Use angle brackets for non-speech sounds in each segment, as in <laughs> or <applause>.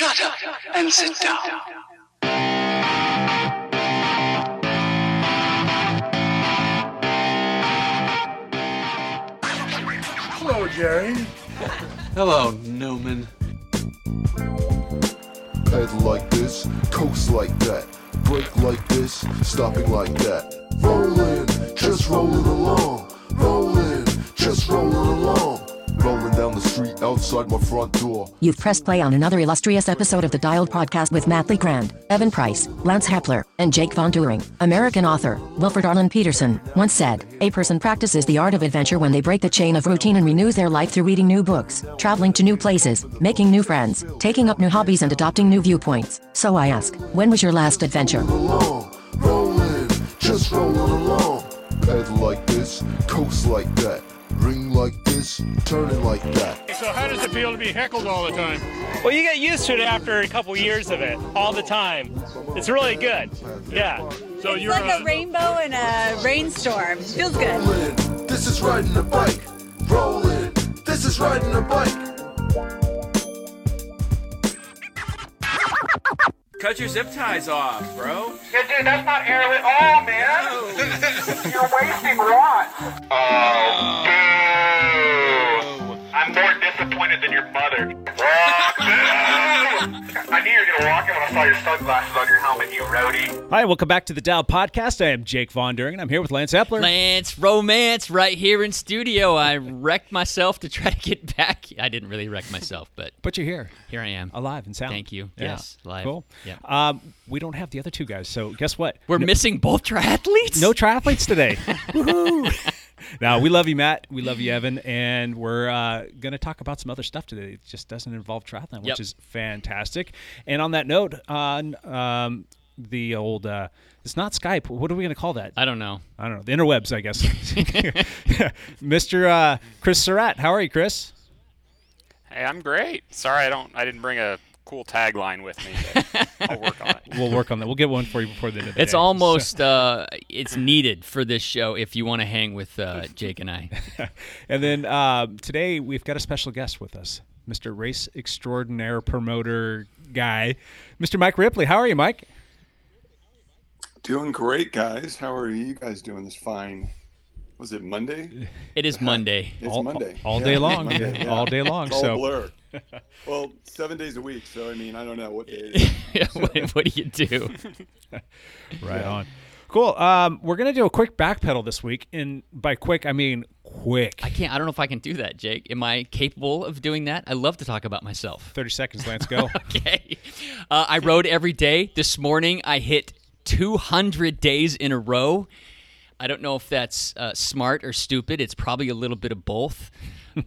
Shut up and sit down. Hello, Jerry. Hello, Newman. Head like this, coast like that, break like this, stopping like that. Rolling, just rolling along, rolling, just rolling along. Rolling down the street outside my front door. You've pressed play on another illustrious episode of the Dialed Podcast with Matt Lee Grand, Evan Price, Lance Hepler, and Jake Von Turing. American author, Wilfred Arlen Peterson, once said, A person practices the art of adventure when they break the chain of routine and renews their life through reading new books, traveling to new places, making new friends, taking up new hobbies, and adopting new viewpoints. So I ask, when was your last adventure? Along, rolling, just rolling along. Head like this, coast like that, ring like this, turning like that. So how does it feel to be heckled all the time? Well, you get used to it after a couple years of it, all the time. It's really good. Yeah. So It's you're like uh, a rainbow in a rainstorm. Feels good. Rolling, this is riding a bike. Rolling, this is riding a bike. Cut your zip ties off, bro. Yeah, dude, that's not air at oh, all, man. You're wasting watts. Oh, boo. I'm more disappointed than your mother. Boo. <laughs> I knew you were gonna walk in when I saw your sunglasses on your helmet, you roadie. Hi, welcome back to the Dow Podcast. I am Jake Von During, and I'm here with Lance Hepler. Lance Romance right here in studio. I wrecked myself to try to get back. I didn't really wreck myself, but But you're here, here I am. alive and sound. Thank you. Yeah. Yes, live. Cool. Yeah. Um, we don't have the other two guys, so guess what? We're no, missing both triathletes? no triathletes today. <laughs> Woohoo! <laughs> <laughs> Now we love you, Matt. We love you, Evan, and we're uh, going to talk about some other stuff today. It just doesn't involve triathlon, which Yep. is fantastic. And on that note, on um, the old, uh, it's not Skype. What are we going to call that? I don't know. I don't know. The interwebs, I guess. <laughs> Mr. Uh, Chris Surratt. How are you, Chris? Hey, I'm great. Sorry, I don't. I didn't bring a cool tagline with me. <laughs> I'll work on it. We'll work on that. We'll get one for you before the end of the It's day. almost uh it's needed for this show if you want to hang with uh, Jake and I. <laughs> And then um, today we've got a special guest with us, Mr. Race Extraordinaire Promoter guy, Mr. Mike Ripley. How are you, Mike? Doing great, guys. How are you guys doing this fine? Was it Monday? It is Monday. It's all, Monday. all Yeah, day long, Monday, yeah. all day long. It's all so blur. <laughs> Well, seven days a week. So I mean, I don't know what day. It is. <laughs> what, what do you do? <laughs> right on. Cool. Um, we're gonna do a quick backpedal this week, and by quick I mean quick. I can't I don't know if I can do that, Jake. Am I capable of doing that? I love to talk about myself. Thirty seconds, Lance. Go. Okay. Uh, I rode every day. This morning, I hit 200 days in a row. I don't know if that's uh, smart or stupid. It's probably a little bit of both.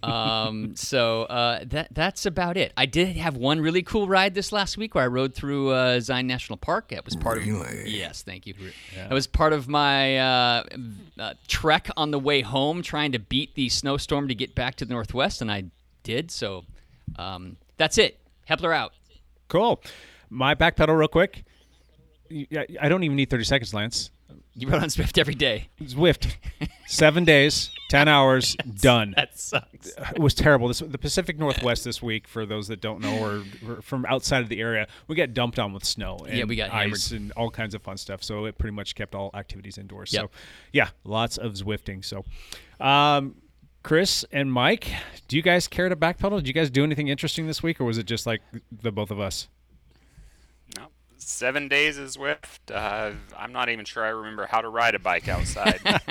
Um, so uh, that that's about it. I did have one really cool ride this last week where I rode through uh, Zion National Park. It was part of yes, thank you. It was part of my uh, uh, trek on the way home, trying to beat the snowstorm to get back to the northwest, and I did. So um, that's it. Hepler out. cool. My backpedal, real quick. Yeah, I don't even need thirty seconds, Lance. <laughs> You rode on Zwift every day. Zwift, seven days, ten hours, <laughs> done. That sucks. it was terrible. This, the Pacific Northwest this week, for those that don't know or, or from outside of the area, we got dumped on with snow and Yeah, we got ice hammered. and all kinds of fun stuff. So it pretty much kept all activities indoors. Yep. So yeah, lots of Zwifting. So, um, Chris and Mike, do you guys care to backpedal? Did you guys do anything interesting this week, or was it just like the both of us? No, seven days Zwift. Uh, I'm not even sure I remember how to ride a bike outside. <laughs>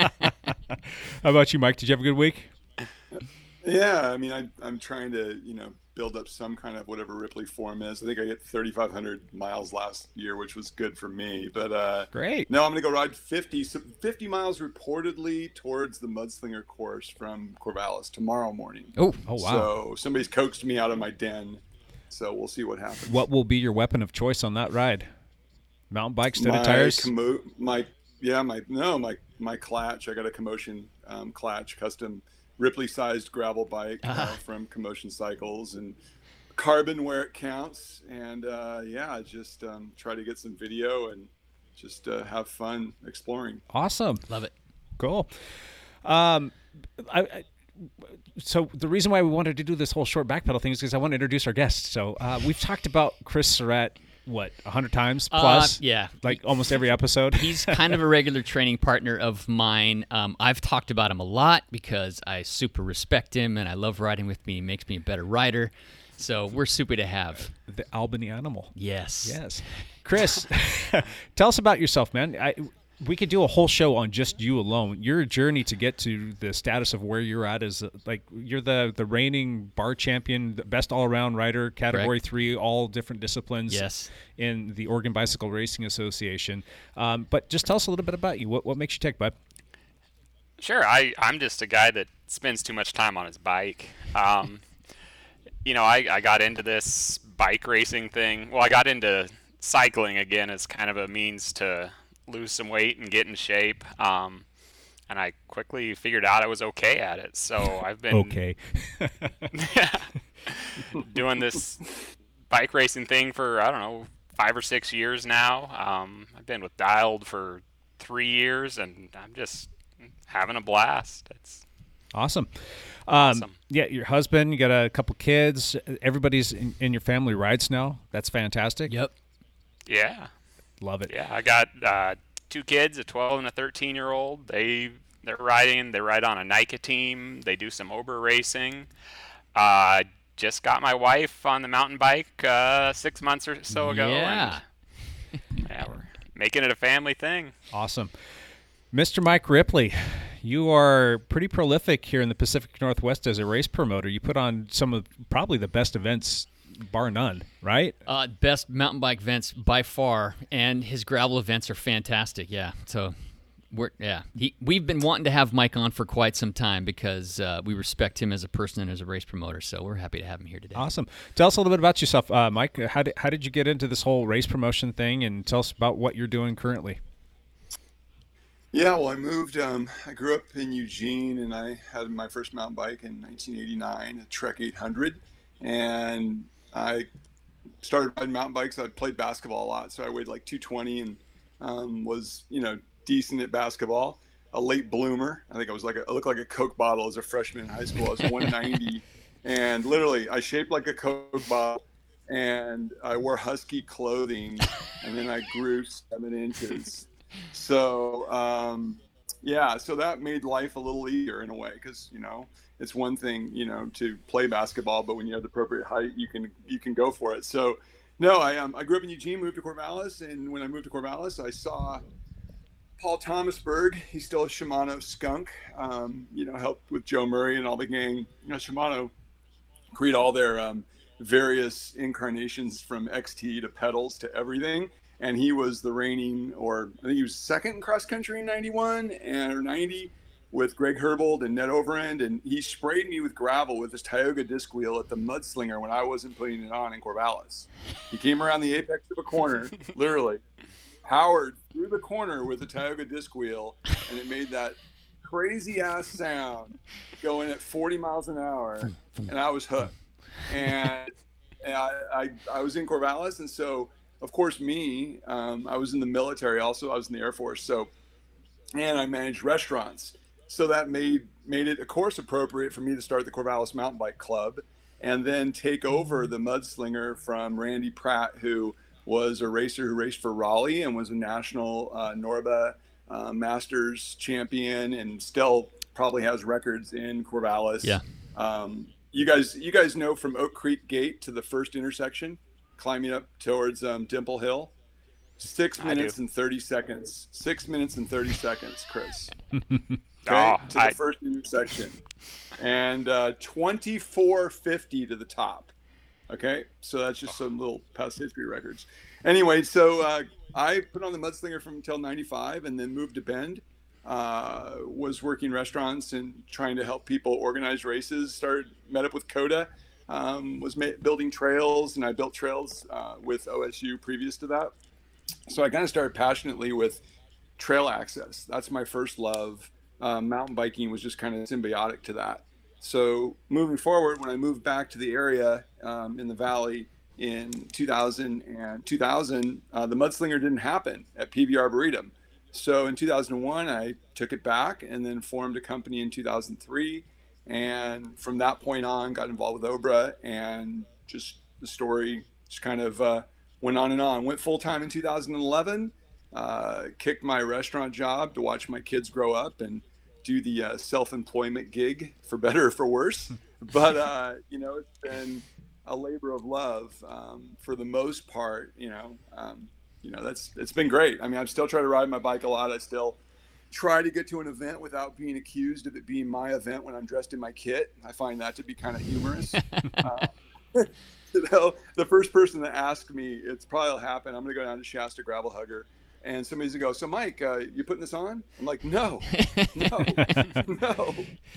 How about you, Mike? Did you have a good week? Yeah, I mean, I, I'm trying to, you know, build up some kind of whatever Ripley form is. I think I hit 3,500 miles last year, which was good for me. But uh, Great. no, I'm going to go ride 50, 50 miles reportedly towards the Mudslinger course from Corvallis tomorrow morning. Oh, Oh wow. So somebody's coaxed me out of my den. So we'll see what happens. what will be your weapon of choice on that ride? Mountain bike, steady my tires. commo- my yeah, my no, my my Klatch. I got a Co-Motion um, Klatch, custom Ripley sized gravel bike <laughs> uh, from Co-Motion Cycles, and carbon where it counts. And uh, yeah, just um, try to get some video and just uh, have fun exploring. awesome. love it. Cool. Um, I, I, so the reason why we wanted to do this whole short backpedal thing is because I want to introduce our guest. So uh, we've talked about Chris Surratt what a hundred times Uh, plus, yeah. like almost every episode. He's kind of a regular <laughs> training partner of mine. Um, I've talked about him a lot because I super respect him and I love riding with me. He makes me a better rider. So we're super to have. the Albany Animal. Yes. Yes, Chris, <laughs> tell us about yourself, man. I, we could do a whole show on just you alone. Your journey to get to the status of where you're at is uh, like you're the the reigning bar champion, the best all around rider, category Correct. three, all different disciplines. Yes. in the Oregon Bicycle Racing Association. Um, but just tell us a little bit about you. What what makes you tick, bud? Sure, I, I'm just a guy that spends too much time on his bike. Um, <laughs> you know, I, I got into this bike racing thing. Well, I got into cycling again as kind of a means to lose some weight and get in shape. Um, and I quickly figured out I was okay at it. So I've been Okay. <laughs> doing this bike racing thing for I don't know five or six years now. Um, I've been with Dialed for three years, and I'm just having a blast. It's Awesome. Um, Yeah, your husband, you got a couple kids. Everybody's in, in your family rides now. That's fantastic. Yep. yeah, Love it. yeah. I got uh, two kids, a 12 and a 13 year old. They they're riding. They ride on a NICA team. They do some OBRA racing. Uh, just got my wife on the mountain bike uh, six months or so ago. Yeah. and, <laughs> yeah, we're making it a family thing. Awesome. Mr. Mike Ripley, you are pretty prolific here in the Pacific Northwest as a race promoter. You put on some of probably the best events, bar none, right? Uh, best mountain bike events by far, and his gravel events are fantastic. Yeah, so we're yeah. He, we've been wanting to have Mike on for quite some time because uh, we respect him as a person and as a race promoter. So we're happy to have him here today. Awesome. Tell us a little bit about yourself, uh, Mike. How did, how did you get into this whole race promotion thing, and tell us about what you're doing currently? Yeah, well, I moved. Um, I grew up in Eugene, and I had my first mountain bike in 1989, a Trek 800, and I started riding mountain bikes. I played basketball a lot, so I weighed like 220 and um, was, you know, decent at basketball. A late bloomer. I think I was like a, I looked like a Coke bottle as a freshman in high school. I was 190, <laughs> and literally I shaped like a Coke bottle, and I wore husky clothing, and then I grew seven inches. So um, yeah, so that made life a little easier in a way because you know it's one thing you know to play basketball, but when you have the appropriate height, you can you can go for it. So no, I um, I grew up in Eugene, moved to Corvallis, and when I moved to Corvallis, I saw Paul Thomasberg. He's still a Shimano skunk. Um, you know, helped with Joe Murray and all the gang. You know, Shimano create all their um, various incarnations from XT to pedals to everything. And he was the reigning, or I think he was second in cross country in '91 and or '90 with Greg Herbold and Ned Overend. And he sprayed me with gravel with his Tioga disc wheel at the Mudslinger when I wasn't putting it on in Corvallis. He came around the apex of a corner, <laughs> literally, Howard through the corner with the Tioga disc wheel, and it made that crazy ass sound going at 40 miles an hour, and I was hooked. And, and I, I, I was in Corvallis, and so of course me, um, I was in the military also. I was in the Air Force, so and I managed restaurants. So that made made it, of course, appropriate for me to start the Corvallis Mountain Bike Club, and then take over the Mudslinger from Randy Pratt, who was a racer who raced for Raleigh and was a national uh, Norba uh, Masters champion, and still probably has records in Corvallis. Yeah. Um, you guys, you guys know from Oak Creek Gate to the first intersection, climbing up towards um, Dimple Hill. Six minutes and thirty seconds. Six minutes and thirty seconds, Chris. <laughs> Okay, Oh, to the I- first intersection, and uh, twenty-four fifty to the top. Okay, so that's just some little past history records. Anyway, so uh, I put on the Mudslinger from until '95, and then moved to Bend. Uh, was working restaurants and trying to help people organize races. Started met up with COTA. Um, was ma- building trails, and I built trails uh, with OSU previous to that. So I kind of started passionately with trail access. That's my first love. Um, mountain biking was just kind of symbiotic to that. So moving forward, when I moved back to the area um, in the valley in 2000 and 2000, uh, the mudslinger didn't happen at Peavy Arboretum. So in 2001, I took it back and then formed a company in 2003 And from that point on, got involved with Obra, and just the story just kind of uh, went on and on. Went full time in 2011. Uh, kicked my restaurant job to watch my kids grow up and do the uh, self-employment gig for better or for worse. <laughs> But uh, you know, it's been a labor of love um, for the most part. You know, um, you know that's it's been great. I mean, I'm still trying to ride my bike a lot. I still try to get to an event without being accused of it being my event when I'm dressed in my kit. I find that to be kind of humorous. <laughs> uh, <laughs> you know, the first person that asked me, it's probably will happen. I'm going to go down to Shasta Gravel Hugger. And somebody's gonna go, so Mike, uh, you putting this on? I'm like, no, no, <laughs> no,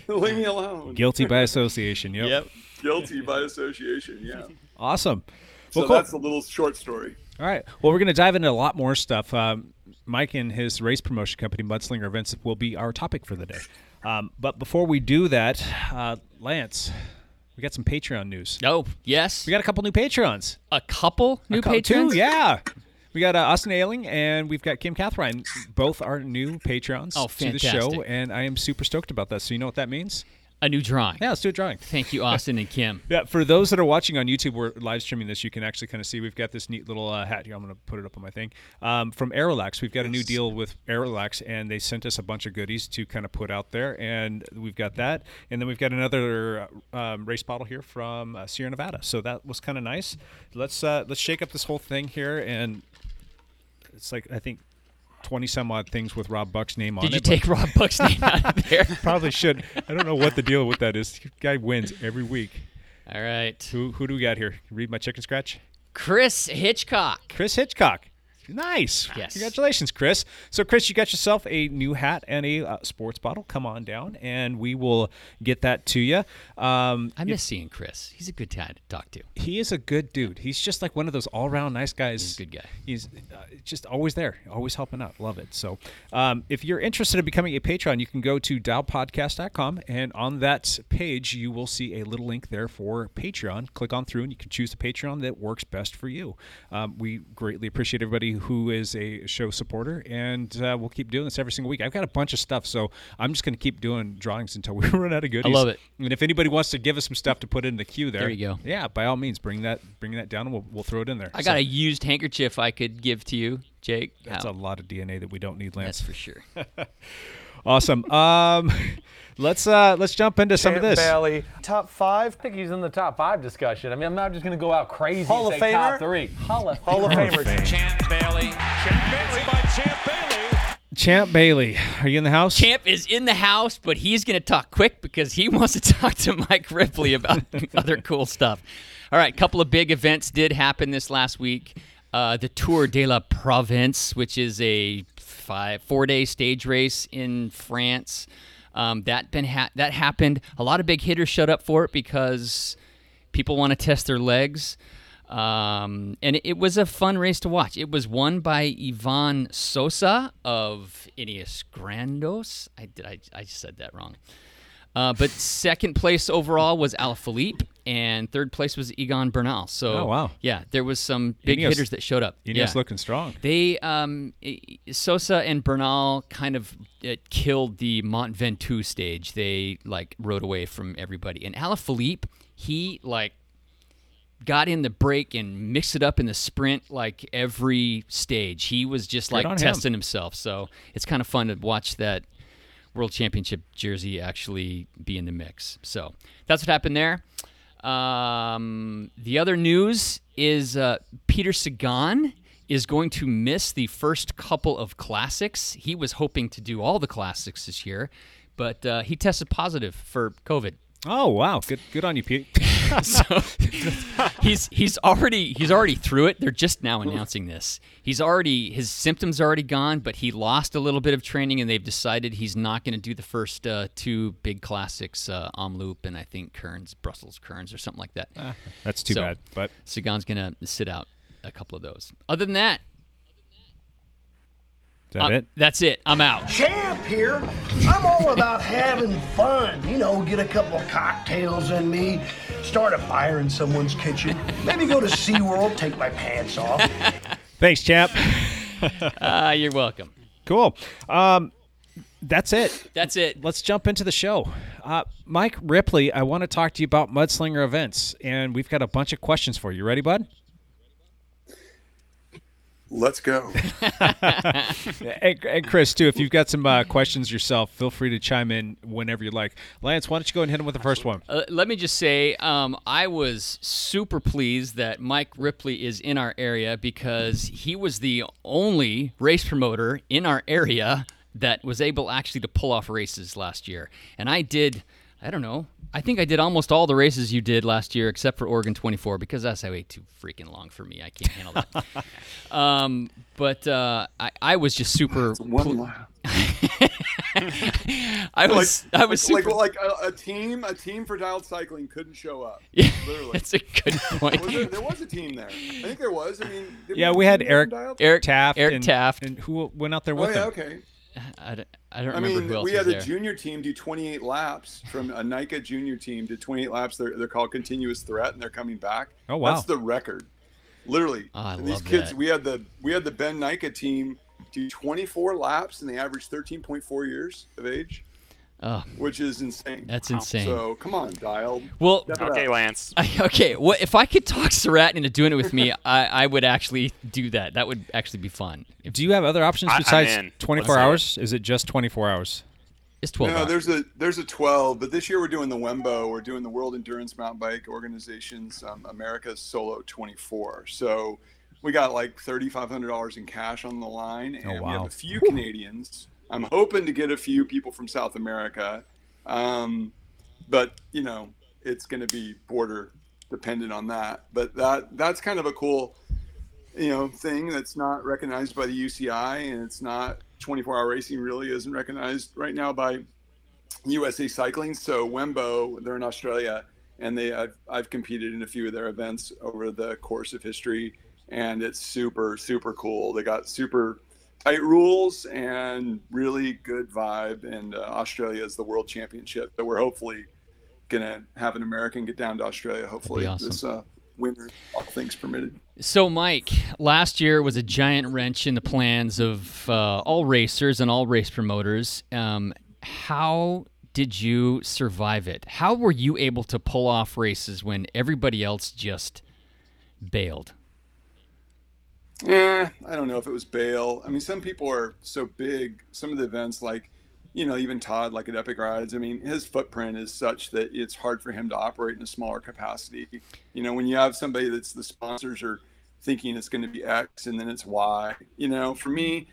leave me alone. Guilty by association. Yep. Yep. Guilty by association. Yeah. Awesome. So Well, cool. that's a little short story. All right. Well, we're going to dive into a lot more stuff. Um, Mike and his race promotion company, Mudslinger Events, will be our topic for the day. Um, but before we do that, uh, Lance, we got some Patreon news. Oh, yes. We got a couple new Patreons. A couple new A patrons? Two, yeah. We got uh, Austin Ailing and we've got Kim Catherine. Both are new Patrons Oh, to the show, and I am super stoked about that. So you know what that means? A new drawing. Yeah, let's do a drawing. Thank you, Austin and Kim. <laughs> Yeah, for those that are watching on YouTube, we're live streaming this. You can actually kind of see we've got this neat little uh, hat here. I'm going to put it up on my thing. Um, from Aerolax, we've got a new deal with Aerolax, and they sent us a bunch of goodies to kind of put out there, and we've got that. And then we've got another uh, um, race bottle here from uh, Sierra Nevada. So that was kind of nice. Let's uh, let's shake up this whole thing here, and it's like I think. 20 some odd things with Rob Buck's name on Did it. Did you take Rob Buck's name out of there? <laughs> Probably should. I don't know what the deal with that is. Guy wins every week. All right. Who who do we got here? Read my chicken scratch. Chris Hitchcock. Chris Hitchcock. Nice. Yes. Congratulations, Chris. So, Chris, you got yourself a new hat and a uh, sports bottle. Come on down, and we will get that to you. Um, I miss seeing Chris. He's a good guy to talk to. he is a good dude. He's just like one of those all-around nice guys. He's a good guy. He's uh, just always there, always helping out. Love it. So, um, if you're interested in becoming a patron, you can go to dialpodcast.com, and on that page, you will see a little link there for Patreon. Click on through, and you can choose the Patreon that works best for you. Um, we greatly appreciate everybody who is a show supporter, and uh, we'll keep doing this every single week. I've got a bunch of stuff, so I'm just going to keep doing drawings until <laughs> we run out of goodies. I love it. And if anybody wants to give us some stuff to put in the queue there, There you go. Yeah, by all means, bring that bring that down, and we'll, we'll throw it in there. I So- got a used handkerchief I could give to you, Jake. That's How- a lot of DNA that we don't need, Lance. That's for sure. <laughs> Awesome. Um, <laughs> let's uh, let's jump into some of this. Bailey, top five. I think he's in the top five discussion. I mean, I'm not just going to go out crazy. Hall and of say top Famer? three. Hall of, Hall of Famers. Champ Bailey. Champ Bailey by Champ Bailey. Champ Bailey, are you in the house? Champ is in the house, but he's going to talk quick because he <laughs> wants to talk to Mike Ripley about <laughs> other cool stuff. All right, a couple of big events did happen this last week. Uh, the Tour de la Provence, which is a five four day stage race in France, um, that been ha- that happened. A lot of big hitters showed up for it because people want to test their legs. Um, and it, was a fun race to watch. It was won by Ivan Sosa of Ineos Grandos. I did I, I said that wrong. Uh, but second place overall was Alaphilippe, and third place was Egan Bernal. So, Oh, wow. yeah, there was some big Ineos- hitters that showed up. Ineos yeah. looking strong. They um, Sosa and Bernal kind of uh, killed the Mont Ventoux stage. They like rode away from everybody. And Alaphilippe, he like got in the break and mixed it up in the sprint like every stage. He was just like on him. testing himself. So it's kind of fun to watch that world championship jersey actually be in the mix. So that's what happened there. Um, the other news is uh, Peter Sagan is going to miss the first couple of classics. He was hoping to do all the classics this year, but uh, he tested positive for COVID. Oh wow, good good on you, Pete. <laughs> <laughs> so he's he's already he's already through it. They're just now announcing this. He's already his symptoms are already gone, but he lost a little bit of training, and they've decided he's not going to do the first uh, two big classics, uh, Omloop and I think Kuurne, Brussels Kuurne, or something like that. That's too So, bad, but Sagan's going to sit out a couple of those. Other than that, that uh, it? That's it. I'm out. Champ here. I'm all about having fun. You know, get a couple of cocktails in me, start a fire in someone's kitchen, maybe go to SeaWorld, take my pants off. Thanks, champ. uh, <laughs> you're welcome. Cool. Um, that's it. That's it. Let's jump into the show. Uh, Mike Ripley, I want to talk to you about Mudslinger events, and we've got a bunch of questions for you. Ready, bud? Let's go. <laughs> and, and Chris, too, if you've got some uh, questions yourself, feel free to chime in whenever you like. Lance, why don't you go and hit him with the first one? Uh, let me just say, um, I was super pleased that Mike Ripley is in our area because he was the only race promoter in our area that was able actually to pull off races last year. And I did, I don't know, I think I did almost all the races you did last year except for Oregon 24 because that's way too freaking long for me. I can't handle that. <laughs> um, but uh, I, I was just super. one mile. <laughs> I was I was like, super. like, like a, a team a team for dialed cycling couldn't show up. <laughs> Yeah, literally. that's a good point. Was there, there was a team there. I think there was. I mean, Yeah, we, we had did we have Eric? Eric Taft. Eric and, Taft. And who went out there with Oh with yeah, him? okay. I don't, I don't I remember mean, who else we was had a junior team do 28 laps from a NICA junior team did 28 laps. They're, they're called continuous threat, and they're coming back. Oh, wow. That's the record, literally. Oh, I And these kids, that. we had the we had the Bend NICA team do 24 laps, and they averaged 13.4 years of age, Oh, which is insane. That's insane. So come on, dial. well, Okay. Lance. <laughs> I, okay. Well, if I could talk Surratt into doing it with me, <laughs> I, I would actually do that. That would actually be fun. Do you have other options I- I'm besides 24 Let's do it. hours? Is it just 24 hours? It's twelve. No, hours. there's a there's a 12, but this year we're doing the Wembo. We're doing the World Endurance Mountain Bike Organization's um, America's Solo 24. So we got like $3,500 in cash on the line, and we Oh, wow. have a few Canadians. I'm hoping to get a few people from South America, um, but you know it's going to be border dependent on that. But that that's kind of a cool you know thing that's not recognized by the UCI and it's not 24 hour racing really isn't recognized right now by USA Cycling so Wembo they're in Australia and they I've, I've competed in a few of their events over the course of history and it's super super cool they got super tight rules and really good vibe and uh, Australia is the world championship so we're hopefully gonna have an American get down to Australia hopefully awesome. this uh, winter all things permitted So, Mike, last year was a giant wrench in the plans of uh, all racers and all race promoters. Um, how did you survive it? How were you able to pull off races when everybody else just bailed? Yeah, I don't know if it was bail. I mean, some people are so big. Some of the events, like, you know, even Todd, like at Epic Rides, I mean, his footprint is such that it's hard for him to operate in a smaller capacity. You know, when you have somebody that's the sponsors are thinking it's going to be X and then it's Y, you know, for me,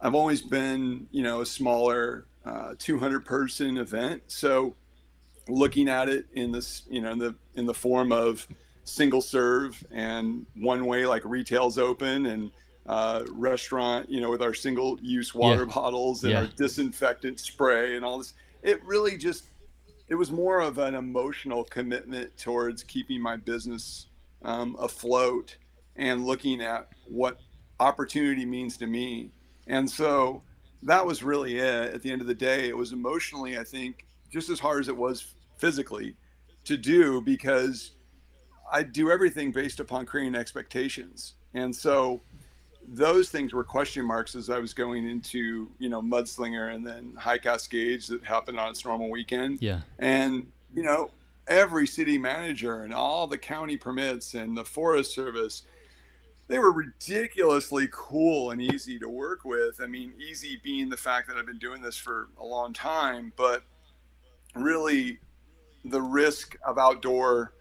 I've always been, you know, a smaller uh, 200 person event. So looking at it in this, you know, in the in the form of single serve and one way like retail's open and uh, restaurant, you know, with our single use water Yeah. bottles and our disinfectant spray and all this. It really just it was more of an emotional commitment towards keeping my business um, afloat and looking at what opportunity means to me. And so that was really it. At the end of the day, it was emotionally, I think, just as hard as it was physically to do because I do everything based upon creating expectations. And so those things were question marks as I was going into, you know, Mudslinger and then High Cascades that happened on its normal weekend. Yeah. And, you know, every city manager and all the county permits and the Forest Service, they were ridiculously cool and easy to work with. I mean, easy being the fact that I've been doing this for a long time, but really the risk of outdoor,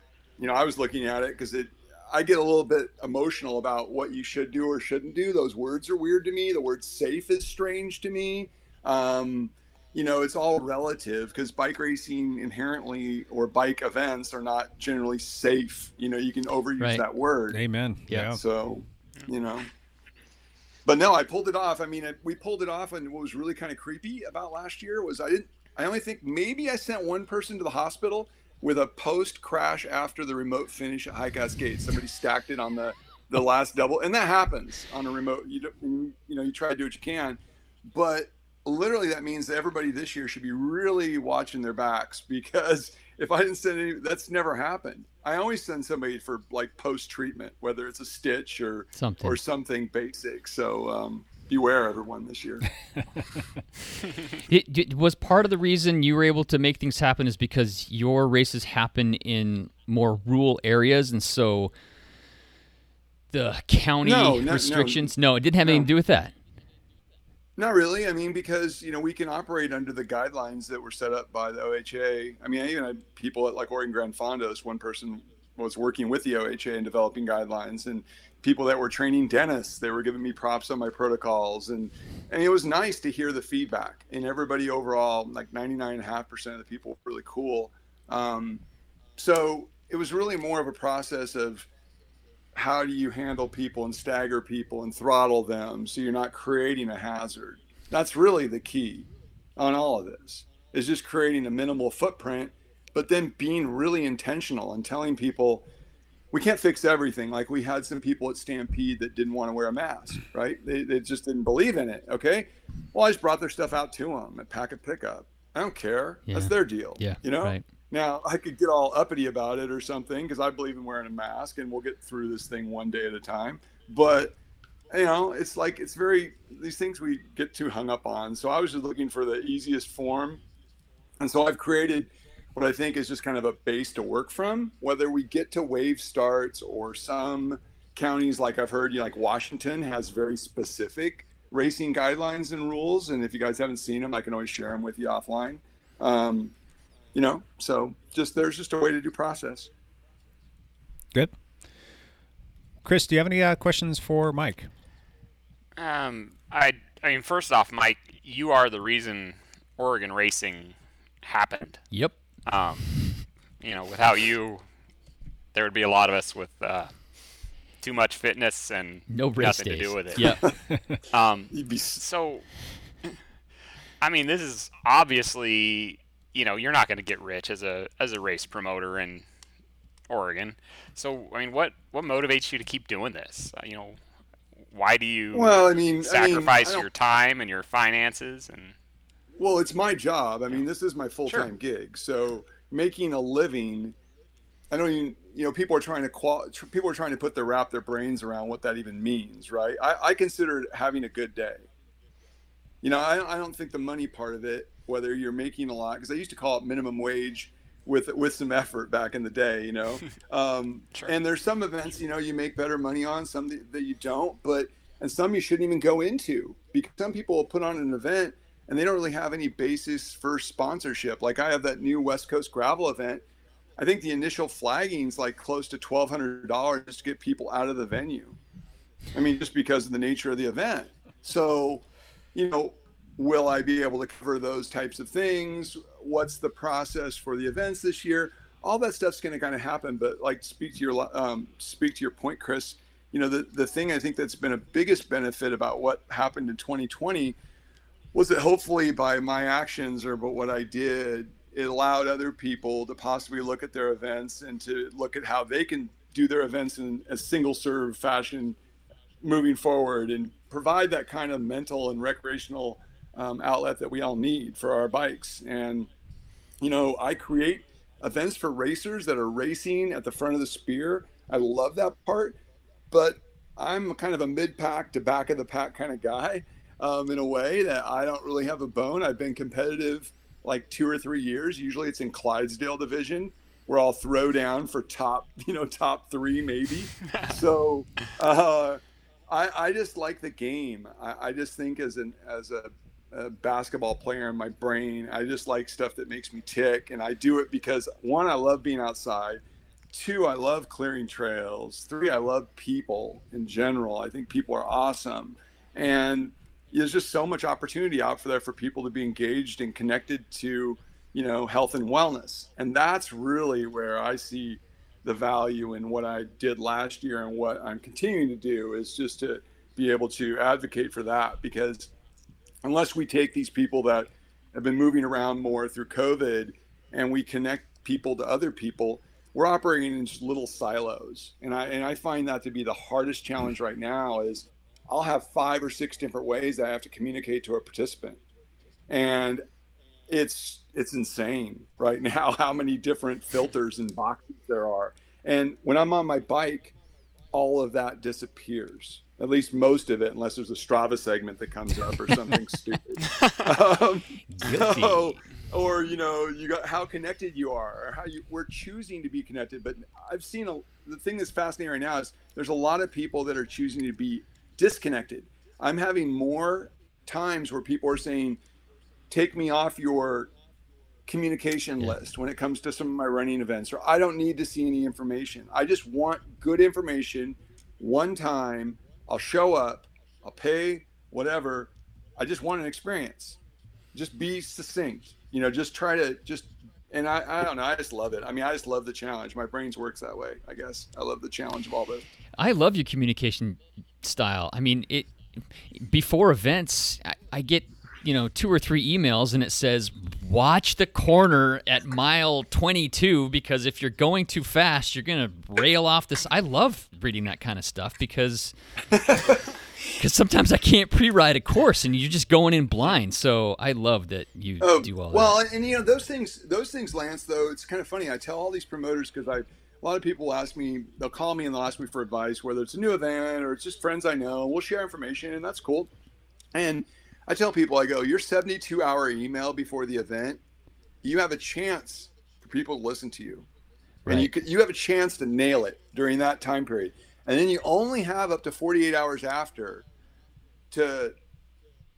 you know, I was looking at it because it, I get a little bit emotional about what you should do or shouldn't do. Those words are weird to me. The word safe is strange to me. Um, you know, it's all relative because bike racing inherently or bike events are not generally safe. You know, you can overuse Right. that word. Amen. Yeah. So, you know, but no, I pulled it off. I mean, it, we pulled it off, and what was really kind of creepy about last year was I didn't. I only think maybe I sent one person to the hospital with a post crash after the remote finish at High Cascade. Somebody stacked it on the the last double, and that happens on a remote. You you know, you try to do what you can, but literally that means that everybody this year should be really watching their backs because if I didn't send any, that's never happened. I always send somebody for like post treatment, whether it's a stitch or Something. or something basic. So, um, beware everyone this year. <laughs> It- it- was part of the reason you were able to make things happen is because your races happen in more rural areas, and so the county No, no, no. restrictions. No, it didn't have anything to do with that. Not really. I mean, because you know we can operate under the guidelines that were set up by the OHA. I mean, I even had people at like Oregon Grand Fondos. One person was working with the OHA and developing guidelines, and people that were training dentists. They were giving me props on my protocols, and and it was nice to hear the feedback. And everybody overall, like 99.5% of the people, were really cool. Um, so it was really more of a process of how do you handle people and stagger people and throttle them so you're not creating a hazard that's really the key on all of this is just creating a minimal footprint but then being really intentional and telling people we can't fix everything like we had some people at stampede that didn't want to wear a mask right they, they just didn't believe in it okay well i just brought their stuff out to them at packet pickup i don't care that's their deal Yeah, you know right. now, I could get all uppity about it or something because I believe in wearing a mask and we'll get through this thing one day at a time. But, you know, it's like, it's very, these things we get too hung up on. So I was just looking for the easiest form. And so I've created what I think is just kind of a base to work from, whether we get to wave starts or some counties, like I've heard, you know, like Washington has very specific racing guidelines and rules. And if you guys haven't seen them, I can always share them with you offline. Um, you know so just there's just a way to do process Good. Chris, do you have any uh, questions for Mike? Um, I, I mean, first off, Mike, you are the reason Oregon racing happened. Yep. Um, you know, without you, there would be a lot of us with uh, too much fitness and No race nothing to do with it. Yep. <laughs> um, <laughs> You'd be so. I mean, this is obviously, you know, you're not going to get rich as a as a race promoter in Oregon. So, I mean, what what motivates you to keep doing this? Uh, you know, why do you Well, I mean- I mean, sacrifice I your time and your finances and well it's my job. I mean this is my full-time gig. So making a living i don't even you know people are trying to qual people are trying to put their wrap their brains around what that even means right? I, I consider it having a good day. You know I, I don't think the money part of it whether you're making a lot because i used to call it minimum wage with with some effort back in the day you know? <laughs> Um, and there's some events you know you make better money on some that, that you don't but and some you shouldn't even go into because some people will put on an event and they don't really have any basis for sponsorship like i have that new west coast gravel event i think the initial flagging's like close to $1200 just to get people out of the venue I mean, just because of the nature of the event. So, you know, will I be able to cover those types of things? What's the process for the events this year? All that stuff's going to kind of happen. But like, speak to your um, speak to your point, Chris. You know, the the thing I think that's been a biggest benefit about what happened in 2020 was that hopefully by my actions or but what I did, it allowed other people to possibly look at their events and to look at how they can do their events in a single serve fashion moving forward and provide that kind of mental and recreational um, outlet that we all need for our bikes. And, you know, I create events for racers that are racing at the front of the spear. I love that part, but I'm kind of a mid pack to back of the pack kind of guy um, in a way that I don't really have a bone. I've been competitive like two or three years. Usually it's in Clydesdale division where I'll throw down for top, <laughs> you know, top three maybe. <laughs> so uh, I, I just like the game. I, I just think as an as a, a basketball player in my brain, I just like stuff that makes me tick, and I do it because one, I love being outside. Two, I love clearing trails. Three, I love people in general. I think people are awesome, and there's just so much opportunity out for there for people to be engaged and connected to, you know, health and wellness, and that's really where I see the value in what I did last year and what I'm continuing to do is just to be able to advocate for that because unless we take these people that have been moving around more through COVID and we connect people to other people, we're operating in just little silos. And I and I find that to be the hardest challenge right now is I'll have five or six different ways that I have to communicate to a participant. And it's it's insane right now <laughs> how many different filters and boxes there are. And when I'm on my bike, all of that disappears. At least most of it, unless there's a Strava segment that comes up or something <laughs> stupid. <laughs> Um, so- or you know, you got how connected you are, or how you we're choosing to be connected. But I've seen a, the thing that's fascinating right now is there's a lot of people that are choosing to be disconnected. I'm having more times where people are saying, "Take me off your communication list when it comes to some of my running events," or "I don't need to see any information. I just want good information one time. I'll show up, I'll pay whatever. I just want an experience. Just be succinct. You know, just try to just." And I, I don't know. I just love it. I mean, I just love the challenge. My brain's works that way. I guess I love the challenge of all this. I love your communication style. I mean, it before events, I, I get you know two or three emails, and it says watch the corner at mile 22 because if you're going too fast, you're gonna rail off this. I love reading that kind of stuff because. <laughs> Because sometimes I can't pre-ride a course, and you're just going in blind. So I love that you Oh, do all that. well, that. and you know those things, those things, Lance. Though it's kind of funny. I tell all these promoters because I, a lot of people ask me, they'll call me and they'll ask me for advice, whether it's a new event or it's just friends I know. We'll share information, and that's cool. And I tell people, I go, your 72 hour email before the event, you have a chance for people to listen to you, and you you have a chance to nail it during that time period, and then you only have up to 48 hours after to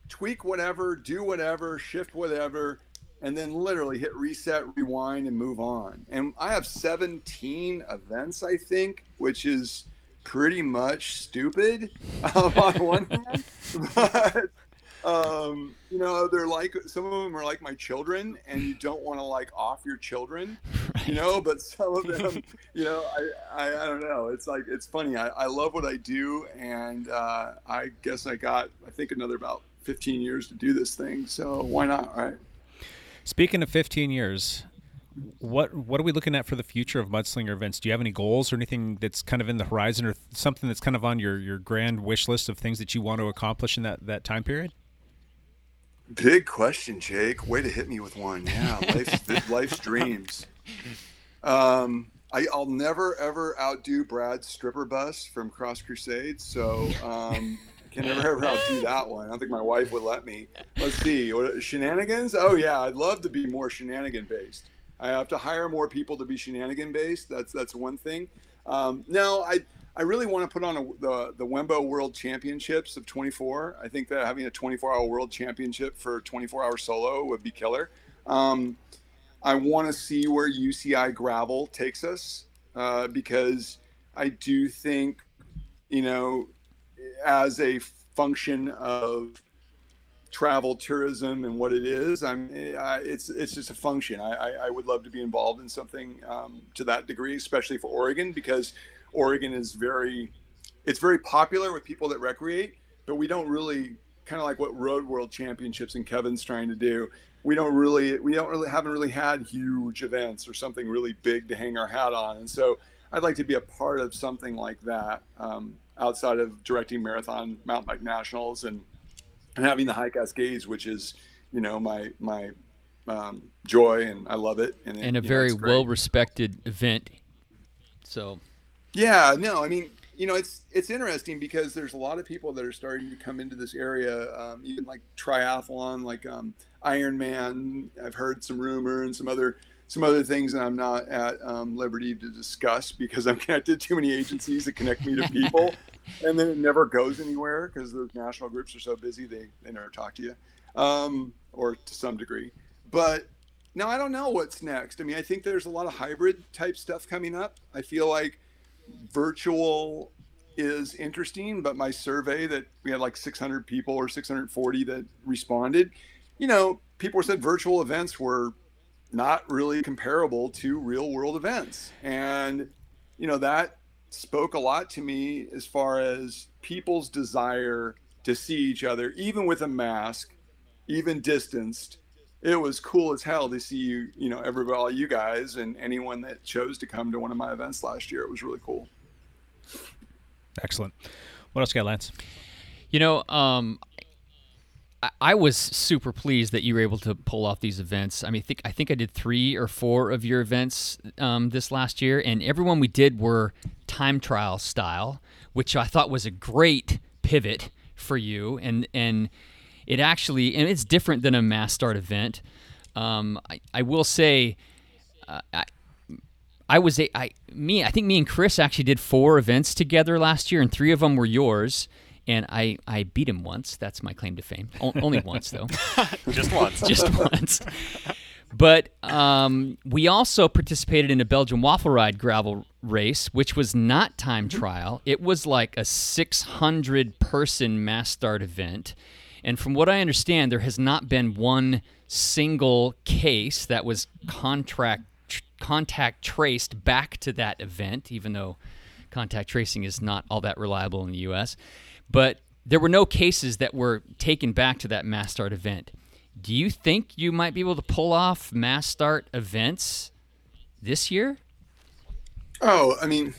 tweak whatever, do whatever, shift whatever, and then literally hit reset, rewind, and move on. And I have 17 events, I think, which is pretty much stupid <laughs> um, on one hand, but um, you know, they're like some of them are like my children, and you don't want to like off your children, you know. But some of them, <laughs> you know, I, I, I don't know. It's like it's funny. I, I love what I do, and uh, I guess I got I think another about 15 years to do this thing. So why not, right? Speaking of 15 years, what what are we looking at for the future of Mudslinger events? Do you have any goals or anything that's kind of in the horizon, or something that's kind of on your, your grand wish list of things that you want to accomplish in that, that time period? Big question, Jake. Way to hit me with one. Yeah, life's, <laughs> life's dreams. Um, I, I'll never ever outdo Brad's stripper bus from Cross Crusades, so um, can never ever outdo that one. I don't think my wife would let me. Let's see, shenanigans. Oh yeah, I'd love to be more shenanigan based. I have to hire more people to be shenanigan based. That's that's one thing. Um, no, I I really want to put on a, the the Wembo World Championships of 24. I think that having a 24 hour World Championship for 24 hour solo would be killer. Um, I want to see where UCI gravel takes us uh, because I do think, you know, as a function of travel tourism and what it is, I'm it's it's just a function. I, I, I would love to be involved in something um, to that degree, especially for Oregon because Oregon is very it's very popular with people that recreate, but we don't really kind of like what Road World Championships and Kevin's trying to do. We don't really we don't really haven't really had huge events or something really big to hang our hat on, and so I'd like to be a part of something like that um, outside of directing marathon mountain bike nationals and and having the high cascades, which is you know my my um, joy and I love it and, it- and a you know, very well respected event. So Yeah, no, I mean, you know, it's it's interesting because there's a lot of people that are starting to come into this area, um, even like triathlon, like um, Ironman. I've heard some rumor and some other some other things that I'm not at um, liberty to discuss because I'm connected to too many agencies that connect me to people, <laughs> and then it never goes anywhere because those national groups are so busy they they never talk to you, um, or to some degree. But now I don't know what's next. I mean, I think there's a lot of hybrid type stuff coming up. I feel like virtual is interesting, but my survey that we had like 600 people or 640 that responded, you know, people said virtual events were not really comparable to real world events. And, you know, that spoke a lot to me as far as people's desire to see each other, even with a mask, even distanced. It was cool as hell to see you, you know, everybody, all you guys, and anyone that chose to come to one of my events last year. It was really cool. Excellent. What else you got, Lance? You know, um, I, was super pleased that you were able to pull off these events. I mean, I think I think I did three or four of your events um, this last year, and everyone we did were time trial style, which I thought was a great pivot for you, and and it actually and it's different than a mass start event. Um, I, I will say, uh, I, I was a I me I think me and Chris actually did four events together last year, and three of them were yours. And I, I beat him once. That's my claim to fame. O- only once, though. <laughs> Just once. <laughs> Just once. But um, we also participated in a Belgian waffle ride gravel race, which was not time trial. It was like a 600 person mass start event. And from what I understand, there has not been one single case that was contract contact traced back to that event, even though contact tracing is not all that reliable in the U.S. But there were no cases that were taken back to that mass start event. Do you think you might be able to pull off mass start events this year? Oh, I mean,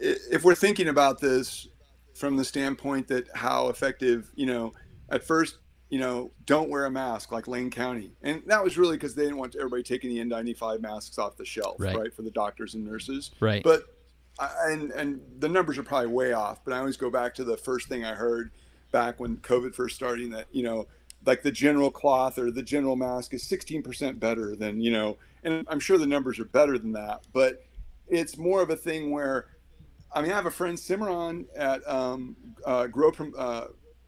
if we're thinking about this from the standpoint that how effective, you know, at first, you know, don't wear a mask like Lane County. And that was really because they didn't want everybody taking the N95 masks off the shelf, Right. right, for the doctors and nurses. Right. But, And, and the numbers are probably way off, but I always go back to the first thing I heard back when COVID first starting that, you know, like the general cloth or the general mask is 16% better than, you know, and I'm sure the numbers are better than that, but it's more of a thing where, I mean, I have a friend Cimarron at um, uh, Grow uh,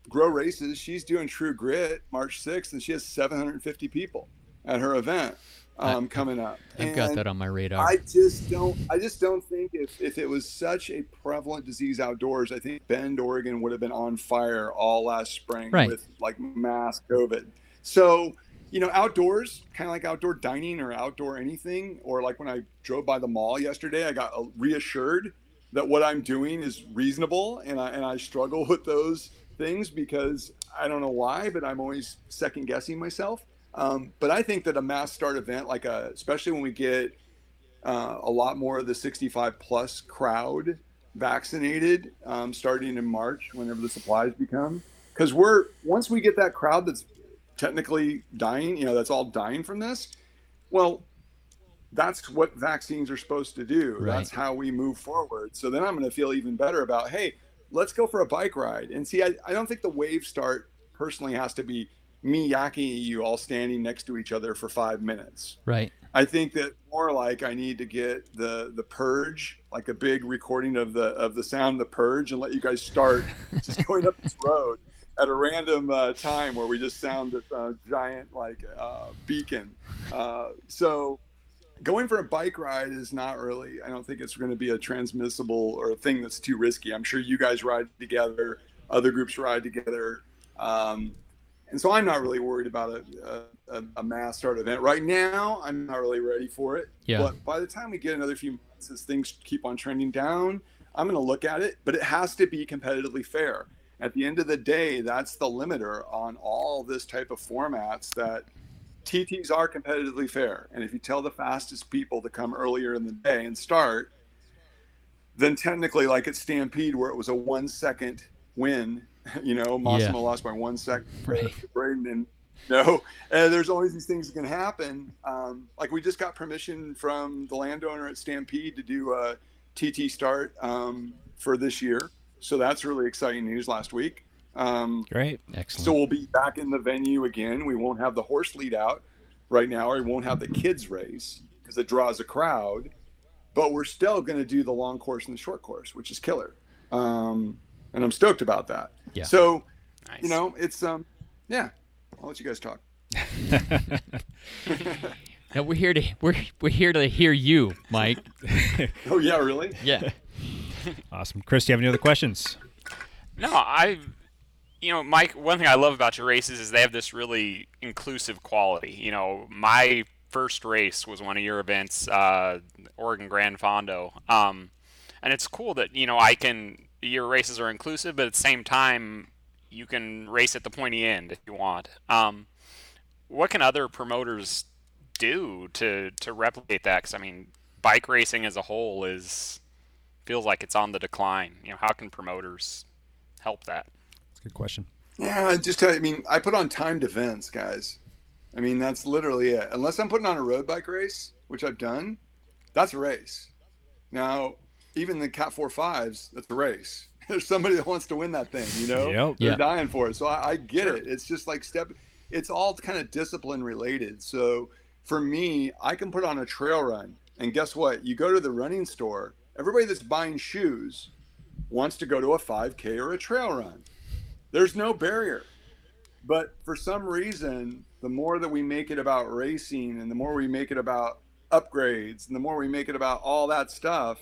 Grow Races. She's doing True Grit March 6th, and she has 750 people at her event um, coming up. I've got that on my radar. I just don't. I just don't think if, if it was such a prevalent disease outdoors, I think Bend, Oregon would have been on fire all last spring Right. with like mass COVID. So, you know, outdoors, kind of like outdoor dining or outdoor anything, or like when I drove by the mall yesterday, I got uh, reassured that what I'm doing is reasonable, and I and I struggle with those things because I don't know why, but I'm always second guessing myself. Um, but I think that a mass start event, like a, especially when we get uh, a lot more of the 65 plus crowd vaccinated um, starting in March, whenever the supplies become. Because we're once we get that crowd that's technically dying, you know, that's all dying from this. Well, that's what vaccines are supposed to do. Right. That's how we move forward. So then I'm going to feel even better about, hey, let's go for a bike ride. And see, I, I don't think the wave start personally has to be me yakking you all standing next to each other for five minutes. Right. I think that more like I need to get the the purge, like a big recording of the of the sound the purge, and let you guys start <laughs> just going up this road at a random uh, time where we just sound this uh, giant like uh, beacon. Uh, so going for a bike ride is not really. I don't think it's going to be a transmissible or a thing that's too risky. I'm sure you guys ride together, other groups ride together. Um, and so I'm not really worried about a, a, a mass start event right now. I'm not really ready for it. Yeah. But by the time we get another few months, as things keep on trending down, I'm going to look at it. But it has to be competitively fair. At the end of the day, that's the limiter on all this type of formats. That TTs are competitively fair, and if you tell the fastest people to come earlier in the day and start, then technically, like at Stampede, where it was a one second win, <laughs> you know, Massimo Yeah. lost by one second. Right. Braden and no, <laughs> there's always these things that can happen. Um, like we just got permission from the landowner at Stampede to do a TT start um, for this year, so that's really exciting news last week. Um, Great. Excellent. so we'll be back in the venue again. We won't have the horse lead out right now, or we won't have the kids race because it draws a crowd. But we're still going to do the long course and the short course, which is killer. Um, and I'm stoked about that. Yeah. So, you know, it's um, yeah. I'll let you guys talk. <laughs> Now we're here to we're we're here to hear you, Mike. <laughs> Oh yeah, really? Yeah. <laughs> Awesome. Chris, do you have any other questions? No, I, you know, Mike. One thing I love about your races is they have this really inclusive quality. You know, my first race was one of your events, uh, Oregon Grand Fondo, um, and it's cool that you know I can. Your races are inclusive, but at the same time, you can race at the pointy end if you want. Um, what can other promoters do to to replicate that? Because I mean, bike racing as a whole is feels like it's on the decline. You know, how can promoters help that? That's a good question. Yeah, I just tell you, I mean, I put on timed events, guys. I mean, that's literally it. Unless I'm putting on a road bike race, which I've done, that's a race. Now, even the Cat Four Fives, that's a race. <laughs> There's somebody that wants to win that thing, you know. Yep. They're Yeah. dying for it. So I, I get it. It's just like step. It's all kind of discipline related. So for me, I can put on a trail run, and guess what? You go to the running store. Everybody that's buying shoes wants to go to a 5K or a trail run. There's no barrier. But for some reason, the more that we make it about racing and the more we make it about upgrades and the more we make it about all that stuff,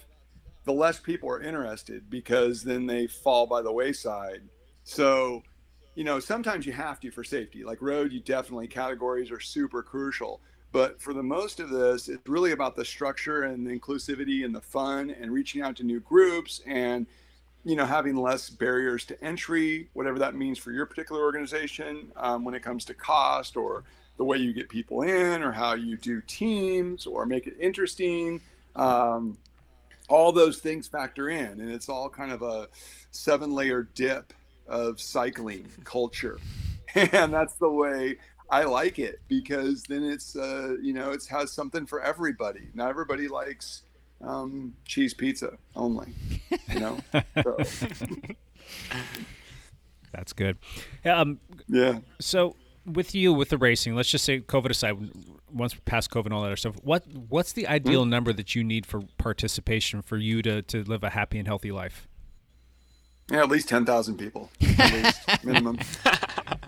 the less people are interested because then they fall by the wayside. So, you know, sometimes you have to for safety. Like road, you definitely categories are super crucial. But for the most of this, it's really about the structure and the inclusivity and the fun and reaching out to new groups and you know having less barriers to entry whatever that means for your particular organization um, when it comes to cost or the way you get people in or how you do teams or make it interesting um, all those things factor in and it's all kind of a seven layer dip of cycling culture <laughs> and that's the way i like it because then it's uh, you know it has something for everybody not everybody likes um, cheese pizza only you know <laughs> so, That's good. Um, yeah. So with you with the racing, let's just say COVID aside, once we're past COVID and all that other stuff, what what's the ideal Hmm? number that you need for participation for you to to live a happy and healthy life? Yeah, at least ten thousand people, at least <laughs> minimum.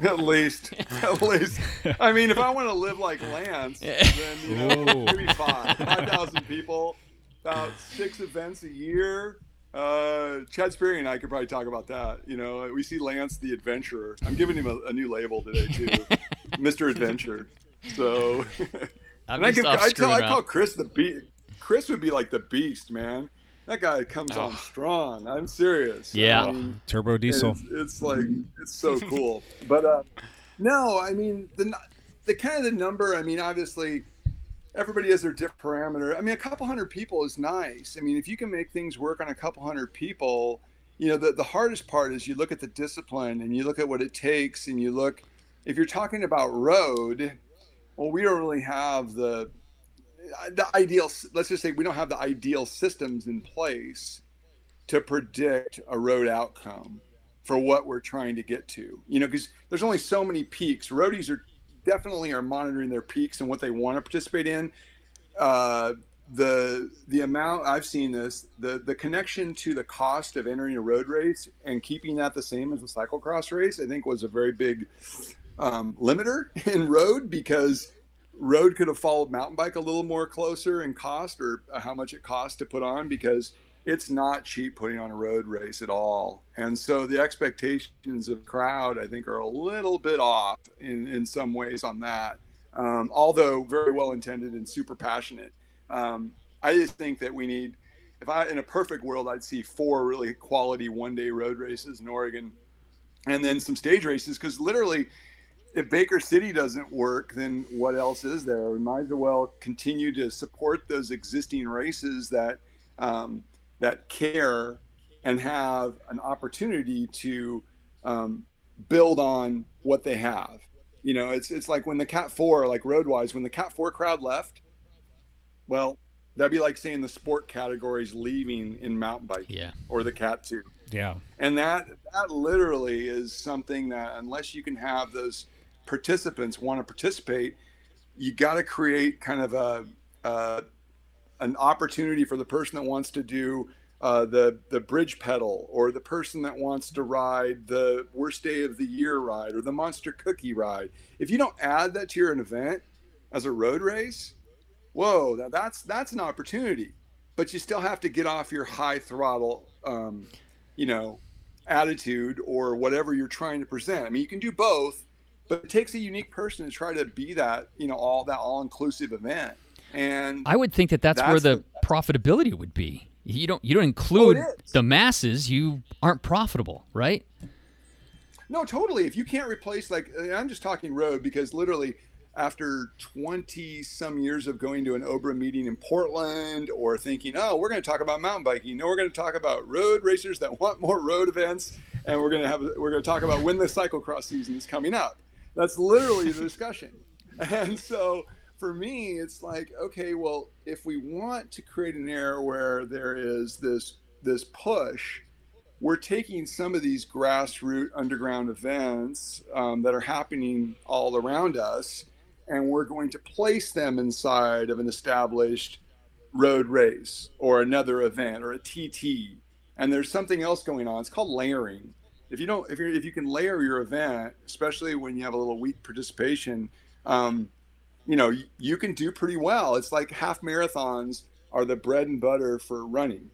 at least, at least. I mean, if I want to live like Lance, then you know, maybe five, five thousand people, about six events a year. Uh, Chad Sperry and I could probably talk about that. You know, we see Lance the adventurer. I'm giving him a, a new label today too, <laughs> Mr. Adventure. So, <laughs> I'm and I, just give, off I, tell, I call. Chris the beast. Chris would be like the beast, man. That guy comes on strong. I'm serious. Yeah. I mean, Turbo diesel. It's, it's like it's so <laughs> cool. But uh, no, I mean the the kind of the number. I mean, obviously, everybody has their different parameter. I mean, a couple hundred people is nice. I mean, if you can make things work on a couple hundred people, you know, the the hardest part is you look at the discipline and you look at what it takes, and you look. If you're talking about road, well, we don't really have the the ideal. Let's just say we don't have the ideal systems in place to predict a road outcome for what we're trying to get to. You know, because there's only so many peaks. Roadies are definitely are monitoring their peaks and what they want to participate in. Uh, the the amount I've seen this the the connection to the cost of entering a road race and keeping that the same as a cyclocross race, I think was a very big um, limiter <laughs> in road because road could have followed mountain bike a little more closer in cost or how much it costs to put on because it's not cheap putting on a road race at all. And so the expectations of crowd, I think, are a little bit off in, in some ways on that. Um, although very well intended and super passionate. Um, I just think that we need, if I, in a perfect world, I'd see four really quality one day road races in Oregon and then some stage races because literally, if Baker City doesn't work, then what else is there? We might as well continue to support those existing races that um, that care and have an opportunity to um, build on what they have. You know, it's it's like when the Cat Four, like roadwise, when the Cat Four crowd left. Well, that'd be like saying the sport categories leaving in mountain biking, Yeah. or the Cat Two Yeah. and that that literally is something that unless you can have those participants want to participate you got to create kind of a, a an opportunity for the person that wants to do uh, the the bridge pedal or the person that wants to ride the worst day of the year ride or the monster cookie ride. If you don't add that to your event as a road race whoa that, that's that's an opportunity. But you still have to get off your high throttle um, you know attitude or whatever you're trying to present. I mean you can do both but it takes a unique person to try to be that you know all that all inclusive event and I would think that that's, where the profitability would be. You don't you don't oh, include Oh, the masses, you aren't profitable, right? No, totally. If you can't replace, like, I'm just talking road because literally after 20 some years of going to an OBRA meeting in Portland or thinking, oh, we're going to talk about mountain biking. No, we're going to talk about road racers that want more road events. And we're going to have, we're going to talk about when the cyclocross season is coming up. That's literally the <laughs> discussion. And so for me, it's like, okay, well, if we want to create an era where there is this this push, we're taking some of these grassroots underground events um, that are happening all around us, and we're going to place them inside of an established road race or another event or a TT. And there's something else going on. It's called layering. If you don't, if you if you can layer your event, especially when you have a little weak participation, um, you know you, you can do pretty well. It's like half marathons are the bread and butter for running.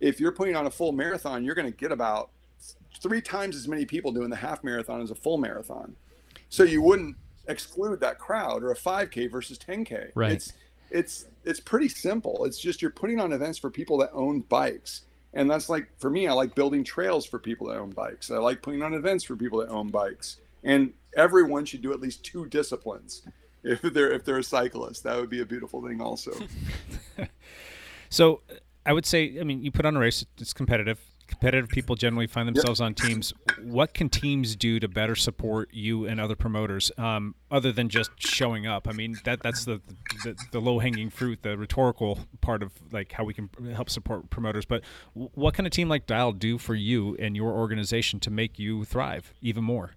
If you're putting on a full marathon, you're going to get about three times as many people doing the half marathon as a full marathon. So you wouldn't exclude that crowd or a 5K versus 10K. Right. It's it's it's pretty simple. It's just you're putting on events for people that own bikes. And that's like for me, I like building trails for people that own bikes. I like putting on events for people that own bikes. And everyone should do at least two disciplines. <laughs> If they're if they're a cyclist, that would be a beautiful thing also. <laughs> So I would say, I mean, you put on a race, it's competitive. Competitive people generally find themselves on teams. What can teams do to better support you and other promoters, um, other than just showing up? I mean, that that's the the, the low hanging fruit, the rhetorical part of like how we can help support promoters. But what can a team like Dial do for you and your organization to make you thrive even more?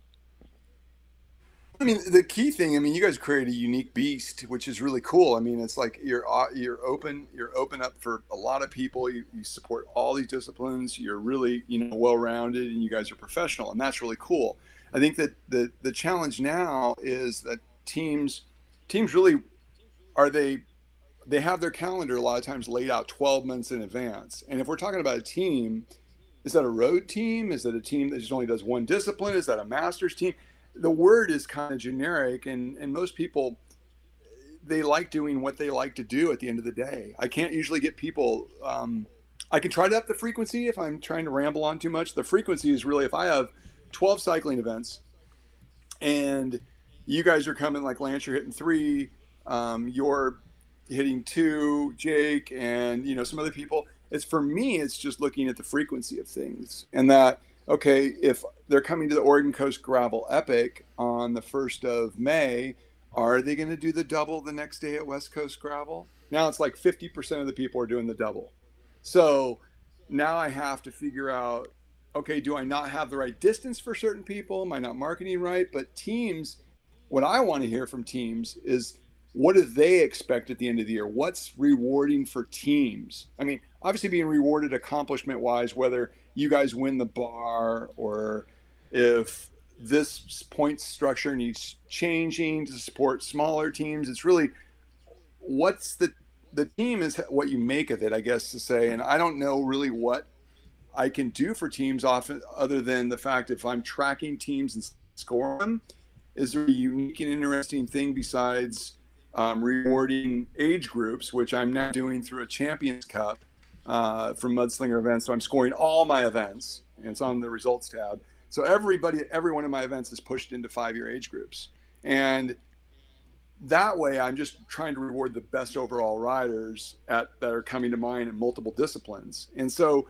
I mean, the key thing. I mean, you guys create a unique beast, which is really cool. I mean, it's like you're uh, you're open, you're open up for a lot of people. You, you support all these disciplines. You're really you know well rounded, and you guys are professional, and that's really cool. I think that the the challenge now is that teams teams really are they they have their calendar a lot of times laid out 12 months in advance. And if we're talking about a team, is that a road team? Is that a team that just only does one discipline? Is that a masters team? The word is kind of generic and and most people they like doing what they like to do at the end of the day. I can't usually get people um, i can try to up the frequency if i'm trying to ramble on too much. The frequency is really if i have 12 cycling events and you guys are coming like lance you're hitting three um, you're hitting two jake and you know some other people it's for me it's just looking at the frequency of things and that okay, if they're coming to the Oregon Coast Gravel Epic on the 1st of May, are they going to do the double the next day at West Coast Gravel? Now it's like 50% of the people are doing the double. So now I have to figure out okay, do I not have the right distance for certain people? Am I not marketing right? But teams, what I want to hear from teams is what do they expect at the end of the year? What's rewarding for teams? I mean, obviously being rewarded accomplishment wise, whether you guys win the bar or if this point structure needs changing to support smaller teams it's really what's the the team is what you make of it i guess to say and i don't know really what i can do for teams often other than the fact if i'm tracking teams and scoring them is there a unique and interesting thing besides um, rewarding age groups which i'm now doing through a champions cup uh, from Mudslinger events. So I'm scoring all my events, and it's on the results tab. So everybody, every one of my events is pushed into five-year age groups, and that way I'm just trying to reward the best overall riders at that are coming to mind in multiple disciplines. And so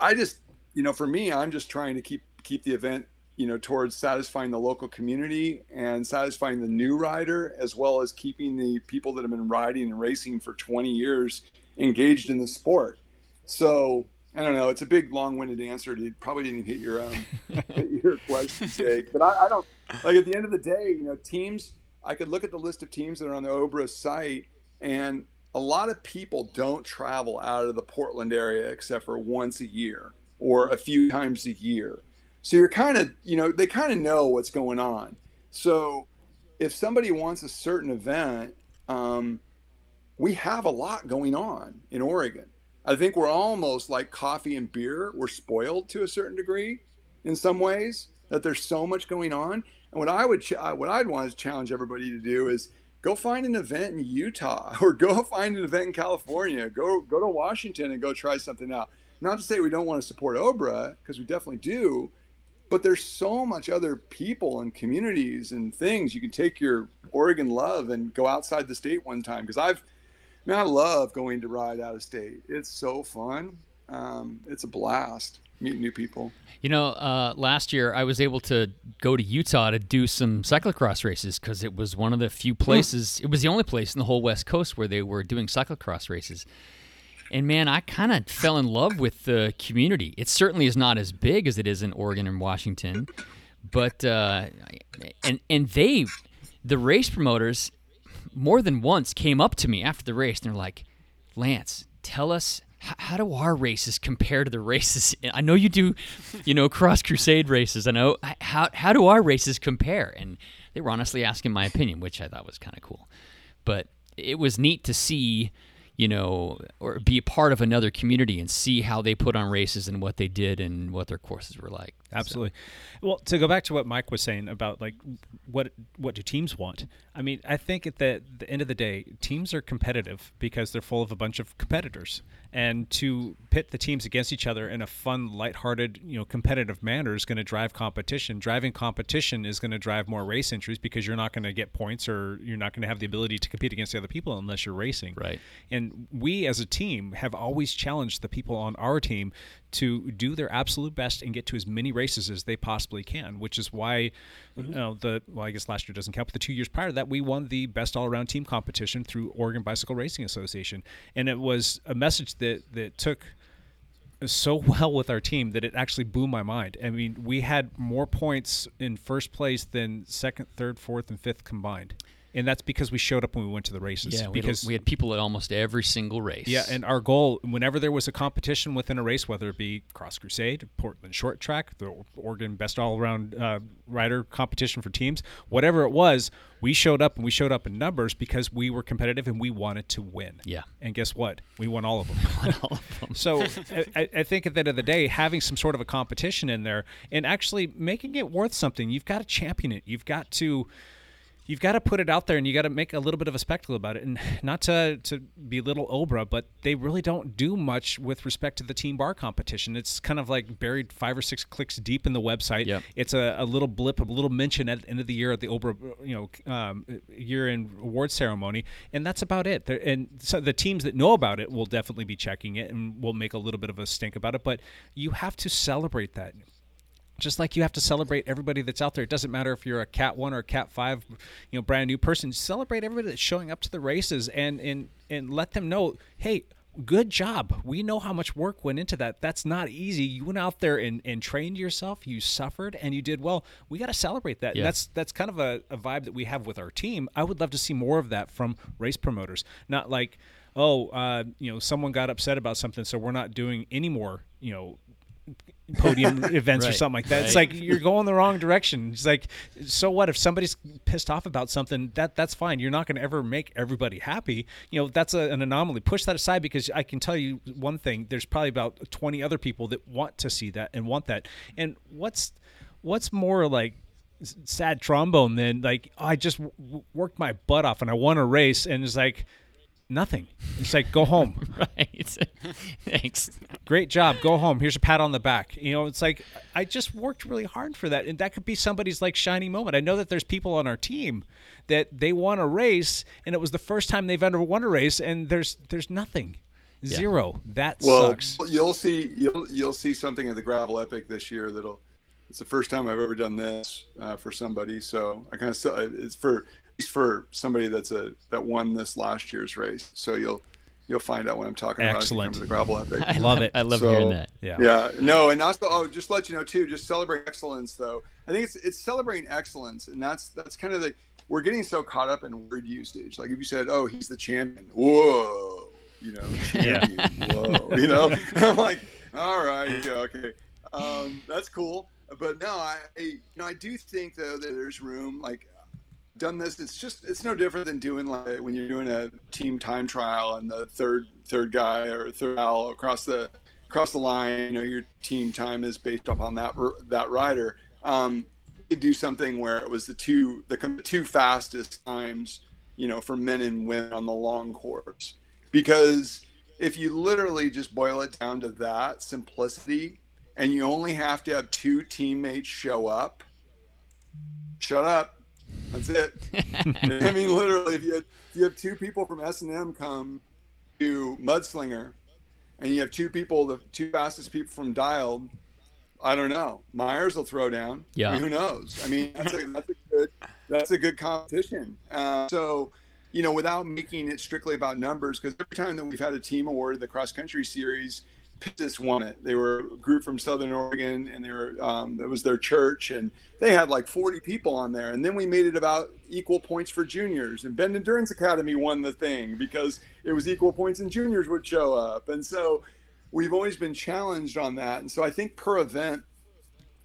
I just, you know, for me, I'm just trying to keep keep the event, you know, towards satisfying the local community and satisfying the new rider, as well as keeping the people that have been riding and racing for 20 years engaged in the sport. So I don't know. It's a big, long-winded answer. It probably didn't hit your um, your <laughs> question, Jake. But I, I, don't like. At the end of the day, you know, teams. I could look at the list of teams that are on the OBRA site, and a lot of people don't travel out of the Portland area except for once a year or a few times a year. So you're kind of, you know, they kind of know what's going on. So if somebody wants a certain event, um, we have a lot going on in Oregon. I think we're almost like coffee and beer. We're spoiled to a certain degree in some ways that there's so much going on. And what I would, ch- what I'd want to challenge everybody to do is go find an event in Utah <laughs> or go find an event in California. Go go to Washington and go try something out. Not to say we don't want to support OBRA because we definitely do, but there's so much other people and communities and things you can take your Oregon love and go outside the state one time because I've man, I love going to ride out of state. It's so fun. Um, it's a blast. Meet new people. You know, uh, last year I was able to go to Utah to do some cyclocross races because it was one of the few places. It was the only place in the whole West Coast where they were doing cyclocross races. And man, I kind of fell in love with the community. It certainly is not as big as it is in Oregon and Washington, but uh, and and they, the race promoters, more than once came up to me after the race and they're like, Lance, tell us how do our races compare to the races? I know you do, you know, cross crusade races. I know how how do our races compare? And they were honestly asking my opinion, which I thought was kind of cool. But it was neat to see, you know, or be a part of another community and see how they put on races and what they did and what their courses were like. Absolutely. Well, to go back to what Mike was saying about like what what do teams want? I mean, I think at the, the end of the day, teams are competitive because they're full of a bunch of competitors, and to pit the teams against each other in a fun, lighthearted, you know, competitive manner is going to drive competition. Driving competition is going to drive more race entries because you're not going to get points or you're not going to have the ability to compete against the other people unless you're racing. Right. And we as a team have always challenged the people on our team to do their absolute best and get to as many races as they possibly can, which is why, you mm-hmm. know, the well, I guess last year doesn't count, but the two years prior to that, we won the best all-around team competition through Oregon Bicycle Racing Association, and it was a message that that took so <laughs> well with our team that it actually blew my mind. I mean, we had more points in first place than second, third, fourth, and fifth combined. And that's because we showed up when we went to the races. Yeah, we had- because we had people at almost every single race. yeah, and our goal, whenever there was a competition within a race, whether it be Cross Crusade, Portland Short Track, the Oregon Best All Around uh, Rider competition for teams, whatever it was, we showed up and we showed up in numbers because we were competitive and we wanted to win. Yeah. And guess what? We won all of them. <laughs> all of them. So <laughs> I, I think at the end of the day, having some sort of a competition in there and actually making it worth something, you've got to champion it. You've got to you've got to put it out there and you got to make a little bit of a spectacle about it. And <sighs> not to, to belittle OBRA but they really don't do much with respect to the team bar competition. It's kind of like buried five or six clicks deep in the website. Yep. it's a, a little blip a little mention at the end of the year at the OBRA you know um, year in award ceremony. And that's about it. There- and so the teams that know about it will definitely be checking it and will make a little bit of a stink about it. But you have to celebrate that just like you have to celebrate everybody that's out there. It doesn't matter if you're a Cat One or a Cat Five, you know, brand new person. Celebrate everybody that's showing up to the races and and and let them know, hey, good job. We know how much work went into that. That's not easy. You went out there and, and trained yourself. You suffered and you did well. We got to celebrate that. Yeah. That's that's kind of a, a vibe that we have with our team. I would love to see more of that from race promoters. Not like, oh, uh, you know, someone got upset about something, so we're not doing any more, you know, podium <laughs> events or something like that. It's like you're going the wrong direction. It's like, so what if somebody's pissed off about something? That that's fine. You're not going to ever make everybody happy. You know, that's a, an anomaly. Push that aside because I can tell you one thing. There's probably about 20 other people that want to see that and want that. And what's what's more like sad trombone than like oh, I just w- worked my butt off and I won a race and it's like nothing. It's like go home. <laughs> right. <laughs> Thanks. Great job. Go home. Here's a pat on the back. You know, it's like I just worked really hard for that, and that could be somebody's like shining moment. I know that there's people on our team that they won a race, and it was the first time they've ever won a race, and there's there's nothing, zero. That well, sucks. you'll see you'll you'll see something at the Gravel Epic this year that'll. It's the first time I've ever done this uh, for somebody, so I kind of it's for it's for somebody that's a that won this last year's race. So you'll you'll find out what I'm talking about. Excellent. the Gravel Epic. <laughs> I love it. I love hearing that. Yeah. Yeah. No, and also, oh, just let you know too. Just celebrate excellence, though. I think it's it's celebrating excellence, and that's that's kind of the we're getting so caught up in word usage. Like if you said, "Oh, he's the champion," whoa, you know, <laughs> champion, whoa, you know. <laughs> I'm like, all right, yeah, okay, um, that's cool. But no, I, I you know I do think though that there's room like done this it's just it's no different than doing like when you're doing a team time trial and the third third guy or third gal across the across the line you know your team time is based upon that that rider. Um you do something where it was the two the two fastest times you know for men and women on the long course. Because if you literally just boil it down to that simplicity and you only have to have two teammates show up shut up that's it. <laughs> I mean, literally, if you have, if you have two people from S and M come to Mudslinger, and you have two people, the two fastest people from Dialed, I don't know. Myers will throw down. Yeah. I mean, who knows? I mean, that's a, that's a good that's a good competition. Uh, so, you know, without making it strictly about numbers, because every time that we've had a team award, the cross country series, Pistis won it. They were a group from Southern Oregon, and they were um, it was their church, and they had like 40 people on there. And then we made it about equal points for juniors, and Bend Endurance Academy won the thing because it was equal points, and juniors would show up. And so we've always been challenged on that. And so I think per event,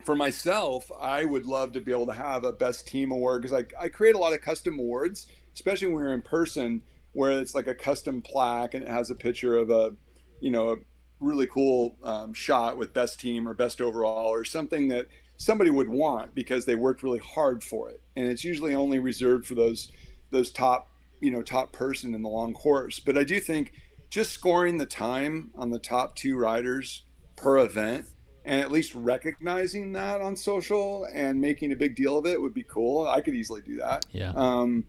for myself, I would love to be able to have a best team award because I, I create a lot of custom awards, especially when we're in person, where it's like a custom plaque and it has a picture of a, you know, really cool um, shot with best team or best overall or something that somebody would want because they worked really hard for it. And it's usually only reserved for those those top, you know, top person in the long course. But I do think just scoring the time on the top two riders per event and at least recognizing that on social and making a big deal of it would be cool. I could easily do that. Yeah. Um,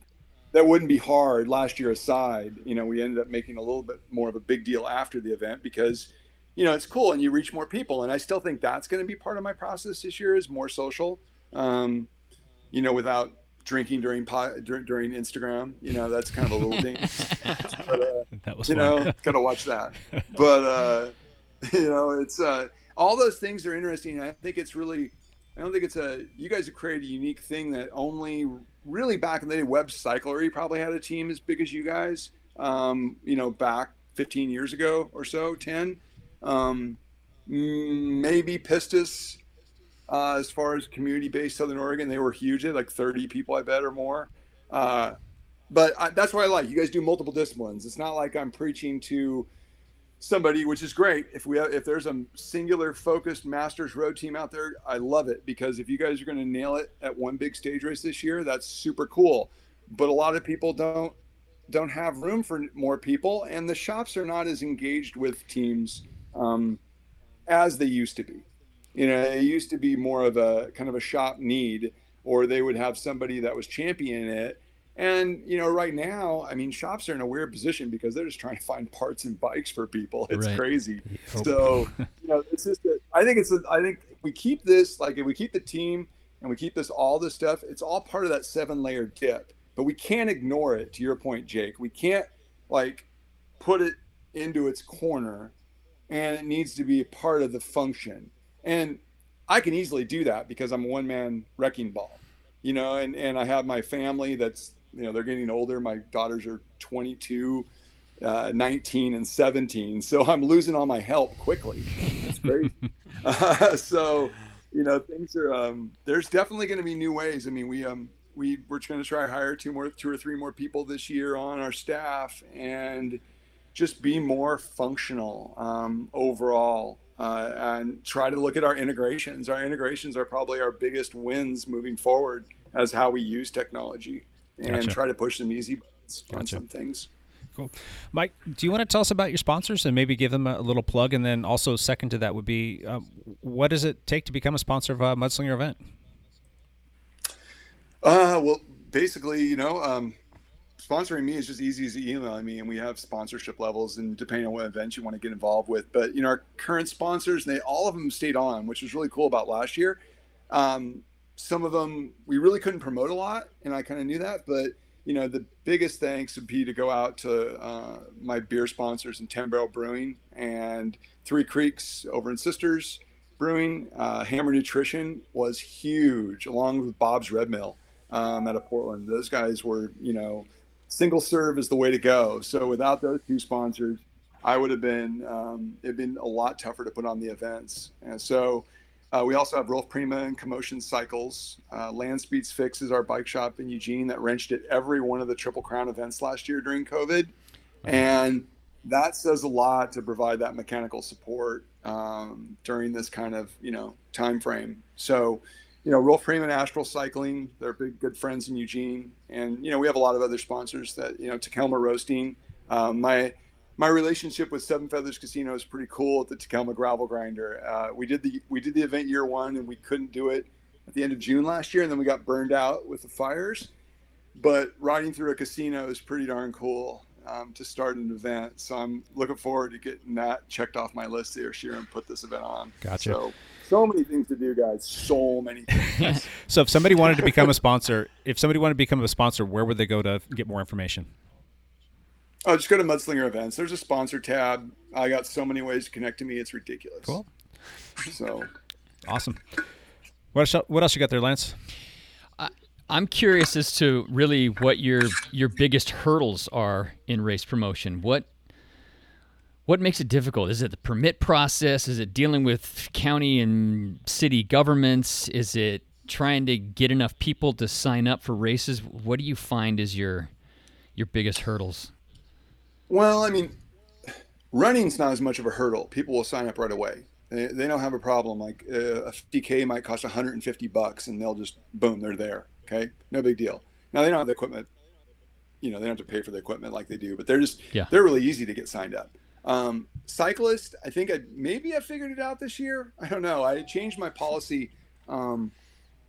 that wouldn't be hard. Last year aside, you know, we ended up making a little bit more of a big deal after the event because, you know, it's cool and you reach more people. And I still think that's going to be part of my process this year is more social. Um, you know, without drinking during during Instagram. You know, that's kind of a little thing. <laughs> but, uh, that was you know, gotta watch that. <laughs> But uh, <laughs> you know, it's uh, all those things are interesting. I think it's really, I don't think it's a. You guys have created a unique thing that only really back in the day, Web Cyclery probably had a team as big as you guys. Um, you know, back 15 years ago or so, 10. Um, maybe Pistis uh, as far as community-based Southern Oregon, they were huge. Had like 30 people, I bet, or more. Uh, but I, that's what I like. You guys do multiple disciplines. It's not like I'm preaching to somebody, which is great. If we have, if there's a singular focused Masters Road team out there, I love it because if you guys are going to nail it at one big stage race this year, that's super cool. But a lot of people don't don't have room for more people, and the shops are not as engaged with teams um, as they used to be. You know, it used to be more of a kind of a shop need, or they would have somebody that was championing it. And you know, right now, I mean, shops are in a weird position because they're just trying to find parts and bikes for people. It's Right. crazy. So, you know, it's just that I think it's. A, I think we keep this like if we keep the team and we keep this all this stuff. It's all part of that seven layer dip. But we can't ignore it. To your point, Jake, we can't like put it into its corner, and it needs to be a part of the function. And I can easily do that because I'm a one man wrecking ball, you know, and, and I have my family that's, you know, they're getting older. My daughters are 22, uh, 19, and 17. So I'm losing all my help quickly. It's crazy. uh, so, you know, things are, um, there's definitely going to be new ways. I mean, we, um, we we're going to try to hire two more, two or three more people this year on our staff and just be more functional um, overall uh, and try to look at our integrations. Our integrations are probably our biggest wins moving forward as how we use technology and Gotcha. try to push some easy buttons on some things. Cool. Mike, do you want to tell us about your sponsors and maybe give them a little plug? And then also, second to that would be um, what does it take to become a sponsor of a Mudslinger event? Uh, well, basically, you know, um, sponsoring me is just easy as emailing me, and we have sponsorship levels, and depending on what events you want to get involved with. But you know, our current sponsors, they all of them stayed on, which was really cool about last year. Um, some of them we really couldn't promote a lot, and I kind of knew that. But you know, the biggest thanks would be to go out to uh, my beer sponsors in Ten Barrel Brewing and Three Creeks over in Sisters Brewing. Uh, Hammer Nutrition was huge, along with Bob's Red Mill um, out of Portland. Those guys were, you know, single serve is the way to go. So without those two sponsors, I would have been um, it'd been a lot tougher to put on the events. And so uh, we also have Rolf Prima and Co-Motion Cycles. Uh, Land Speeds Fix is our bike shop in Eugene that wrenched at every one of the Triple Crown events last year during COVID, and that says a lot to provide that mechanical support um, during this kind of you know time frame. So you know, Rolf and Astral Cycling, they're big good friends in Eugene, and you know we have a lot of other sponsors that you know Tacoma Roasting. Um, my my relationship with Seven Feathers Casino is pretty cool at the Tacoma Gravel Grinder. Uh, we did the we did the event year one, and we couldn't do it at the end of June last year, and then we got burned out with the fires. But riding through a casino is pretty darn cool um, to start an event. So I'm looking forward to getting that checked off my list this year and put this event on. Gotcha. So So many things to do, guys. So many things. <laughs> So if somebody wanted to become a sponsor, if somebody wanted to become a sponsor, where would they go to get more information? Oh, just go to Mudslinger Events. There's a sponsor tab. I got so many ways to connect to me. It's ridiculous. Cool. So Awesome. What else, what else you got there, Lance? I'm curious as to really what your your biggest hurdles are in race promotion. What what makes it difficult? Is it the permit process? Is it dealing with county and city governments? Is it trying to get enough people to sign up for races? What do you find is your your biggest hurdles? Well, I mean, running's not as much of a hurdle. People will sign up right away. They, they don't have a problem. Like uh, a 50k might cost 150 bucks, and they'll just boom, they're there. Okay, no big deal. Now they don't have the equipment. You know, they don't have to pay for the equipment like they do, but they're just Yeah. they're really easy to get signed up. Um, cyclist, I think I maybe I figured it out this year. I don't know. I changed my policy um,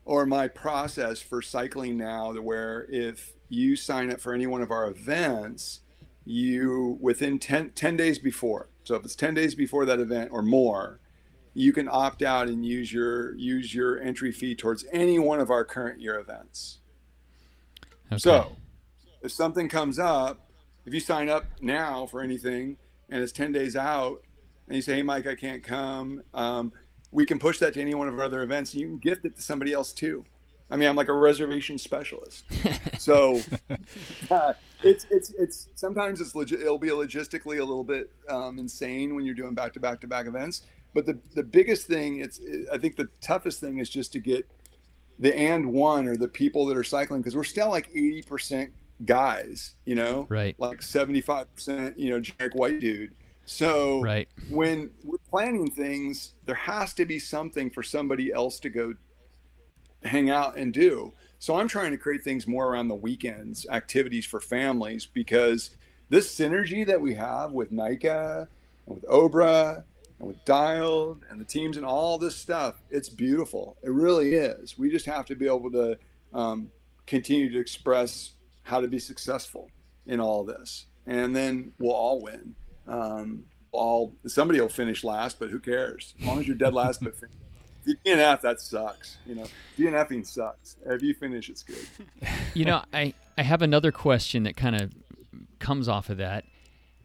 or my process for cycling now to where if you sign up for any one of our events, you within 10, 10 days before. So if it's 10 days before that event or more, you can opt out and use your use your entry fee towards any one of our current year events. Okay. So if something comes up, if you sign up now for anything and it's 10 days out and you say, hey, Mike, I can't come, um, we can push that to any one of our other events and you can gift it to somebody else too. I mean, I'm like a reservation specialist. <laughs> so uh, it's, it's, it's, sometimes it's legit, it'll be logistically a little bit um, insane when you're doing back to back to back events. But the, the biggest thing, it's, I think the toughest thing is just to get the and one or the people that are cycling because we're still like 80% guys you know? Right. like 75% you know generic white dude. So Right. when we're planning things there has to be something for somebody else to go hang out and do. So i'm trying to create things more around the weekends activities for families because this synergy that we have with NICA and with OBRA and with dialed and the teams and all this stuff it's beautiful. It really is. We just have to be able to um, continue to express how to be successful in all this. And then we'll all win. Um, all somebody will finish last but who cares? As long as you're dead last but fin- <laughs> if you DNF that sucks you know? DNFing sucks. If you finish it's good. You know, I, I have another question that kind of comes off of that.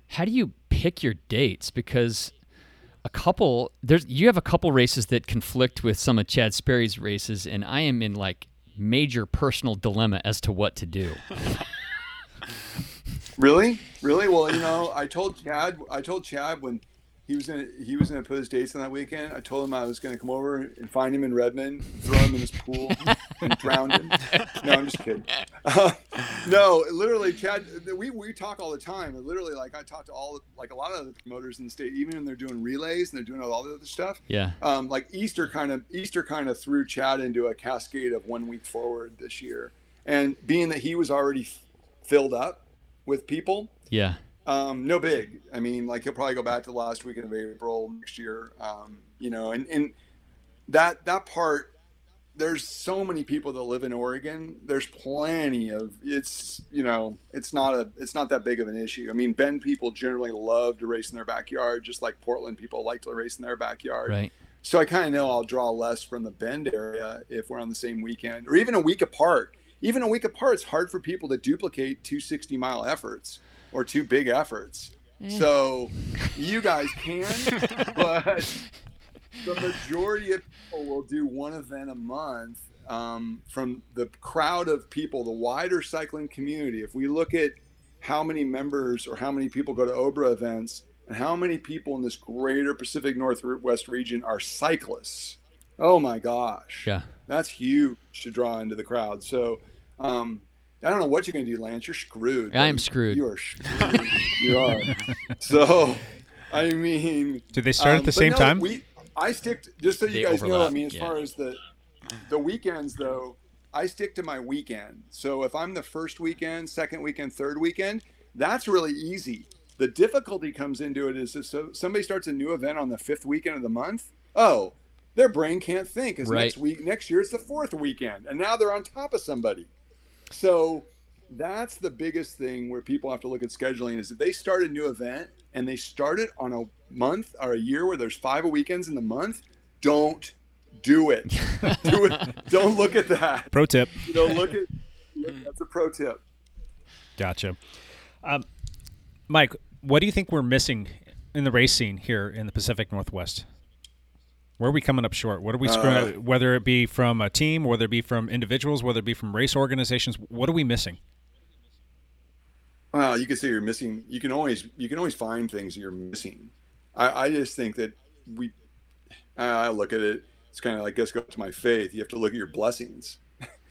How do you pick your dates? Because a couple there's you have a couple races that conflict with some of Chad Sperry's races, and I am in like major personal dilemma as to what to do. <laughs> Really? Really? Well, you know, I told Chad. I told Chad when he was gonna he was gonna put his dates on that weekend. I told him I was gonna come over and find him in Redmond, throw him in his pool, <laughs> and drown him. No, I'm just kidding. Uh, no, literally, Chad. We we talk all the time. Literally, like I talk to all like a lot of the promoters in the state, even when they're doing relays and they're doing all the other stuff. Yeah. Um, like Easter kind of Easter kind of threw Chad into a cascade of one week forward this year, and being that he was already f- filled up with people, Yeah. Um, no big. I mean, like he'll probably go back to the last weekend of April next year. Um, you know, and, and that that part, there's so many people that live in Oregon. There's plenty of it's you know it's not a it's not that big of an issue. I mean, Bend people generally love to race in their backyard, just like Portland people like to race in their backyard. Right. So I kind of know I'll draw less from the Bend area if we're on the same weekend or even a week apart. Even a week apart, it's hard for people to duplicate 260 mile efforts or two big efforts. So you guys can, <laughs> but the majority of people will do one event a month um, from the crowd of people, the wider cycling community. If we look at how many members or how many people go to OBRA events and how many people in this greater Pacific Northwest region are cyclists, oh my gosh, Yeah. that's huge to draw into the crowd. So, um, I don't know what you're going to do, Lance. You're screwed. I am screwed. You are screwed. you are. <laughs> So, I mean, Do they start at um, the same no, time? We, I stick to, just so you They guys know. I mean, as yeah. far as the the weekends though, I stick to my weekend. So if I'm the first weekend, second weekend, third weekend, that's really easy. The difficulty comes into it is if so, somebody starts a new event on the fifth weekend of the month. Oh, their brain can't think. Because Right. next week, next year it's the fourth weekend, and now they're on top of somebody. So that's the biggest thing where people have to look at scheduling is if they start a new event and they start it on a month or a year where there's five weekends in the month, don't do it. <laughs> do it. Don't look at that. Pro tip. You know, look at that's a pro tip. Gotcha. Um, Mike, what do you think we're missing in the race scene here in the Pacific Northwest? Where are we coming up short? What are we screwing Uh, up? Whether it be from a team, whether it be from individuals, whether it be from race organizations, what are we missing? Well, you can say you're missing. You can always you can always find things you're missing. I, I just think that we. I look at it. It's kind of like guess go to my faith. You have to look at your blessings.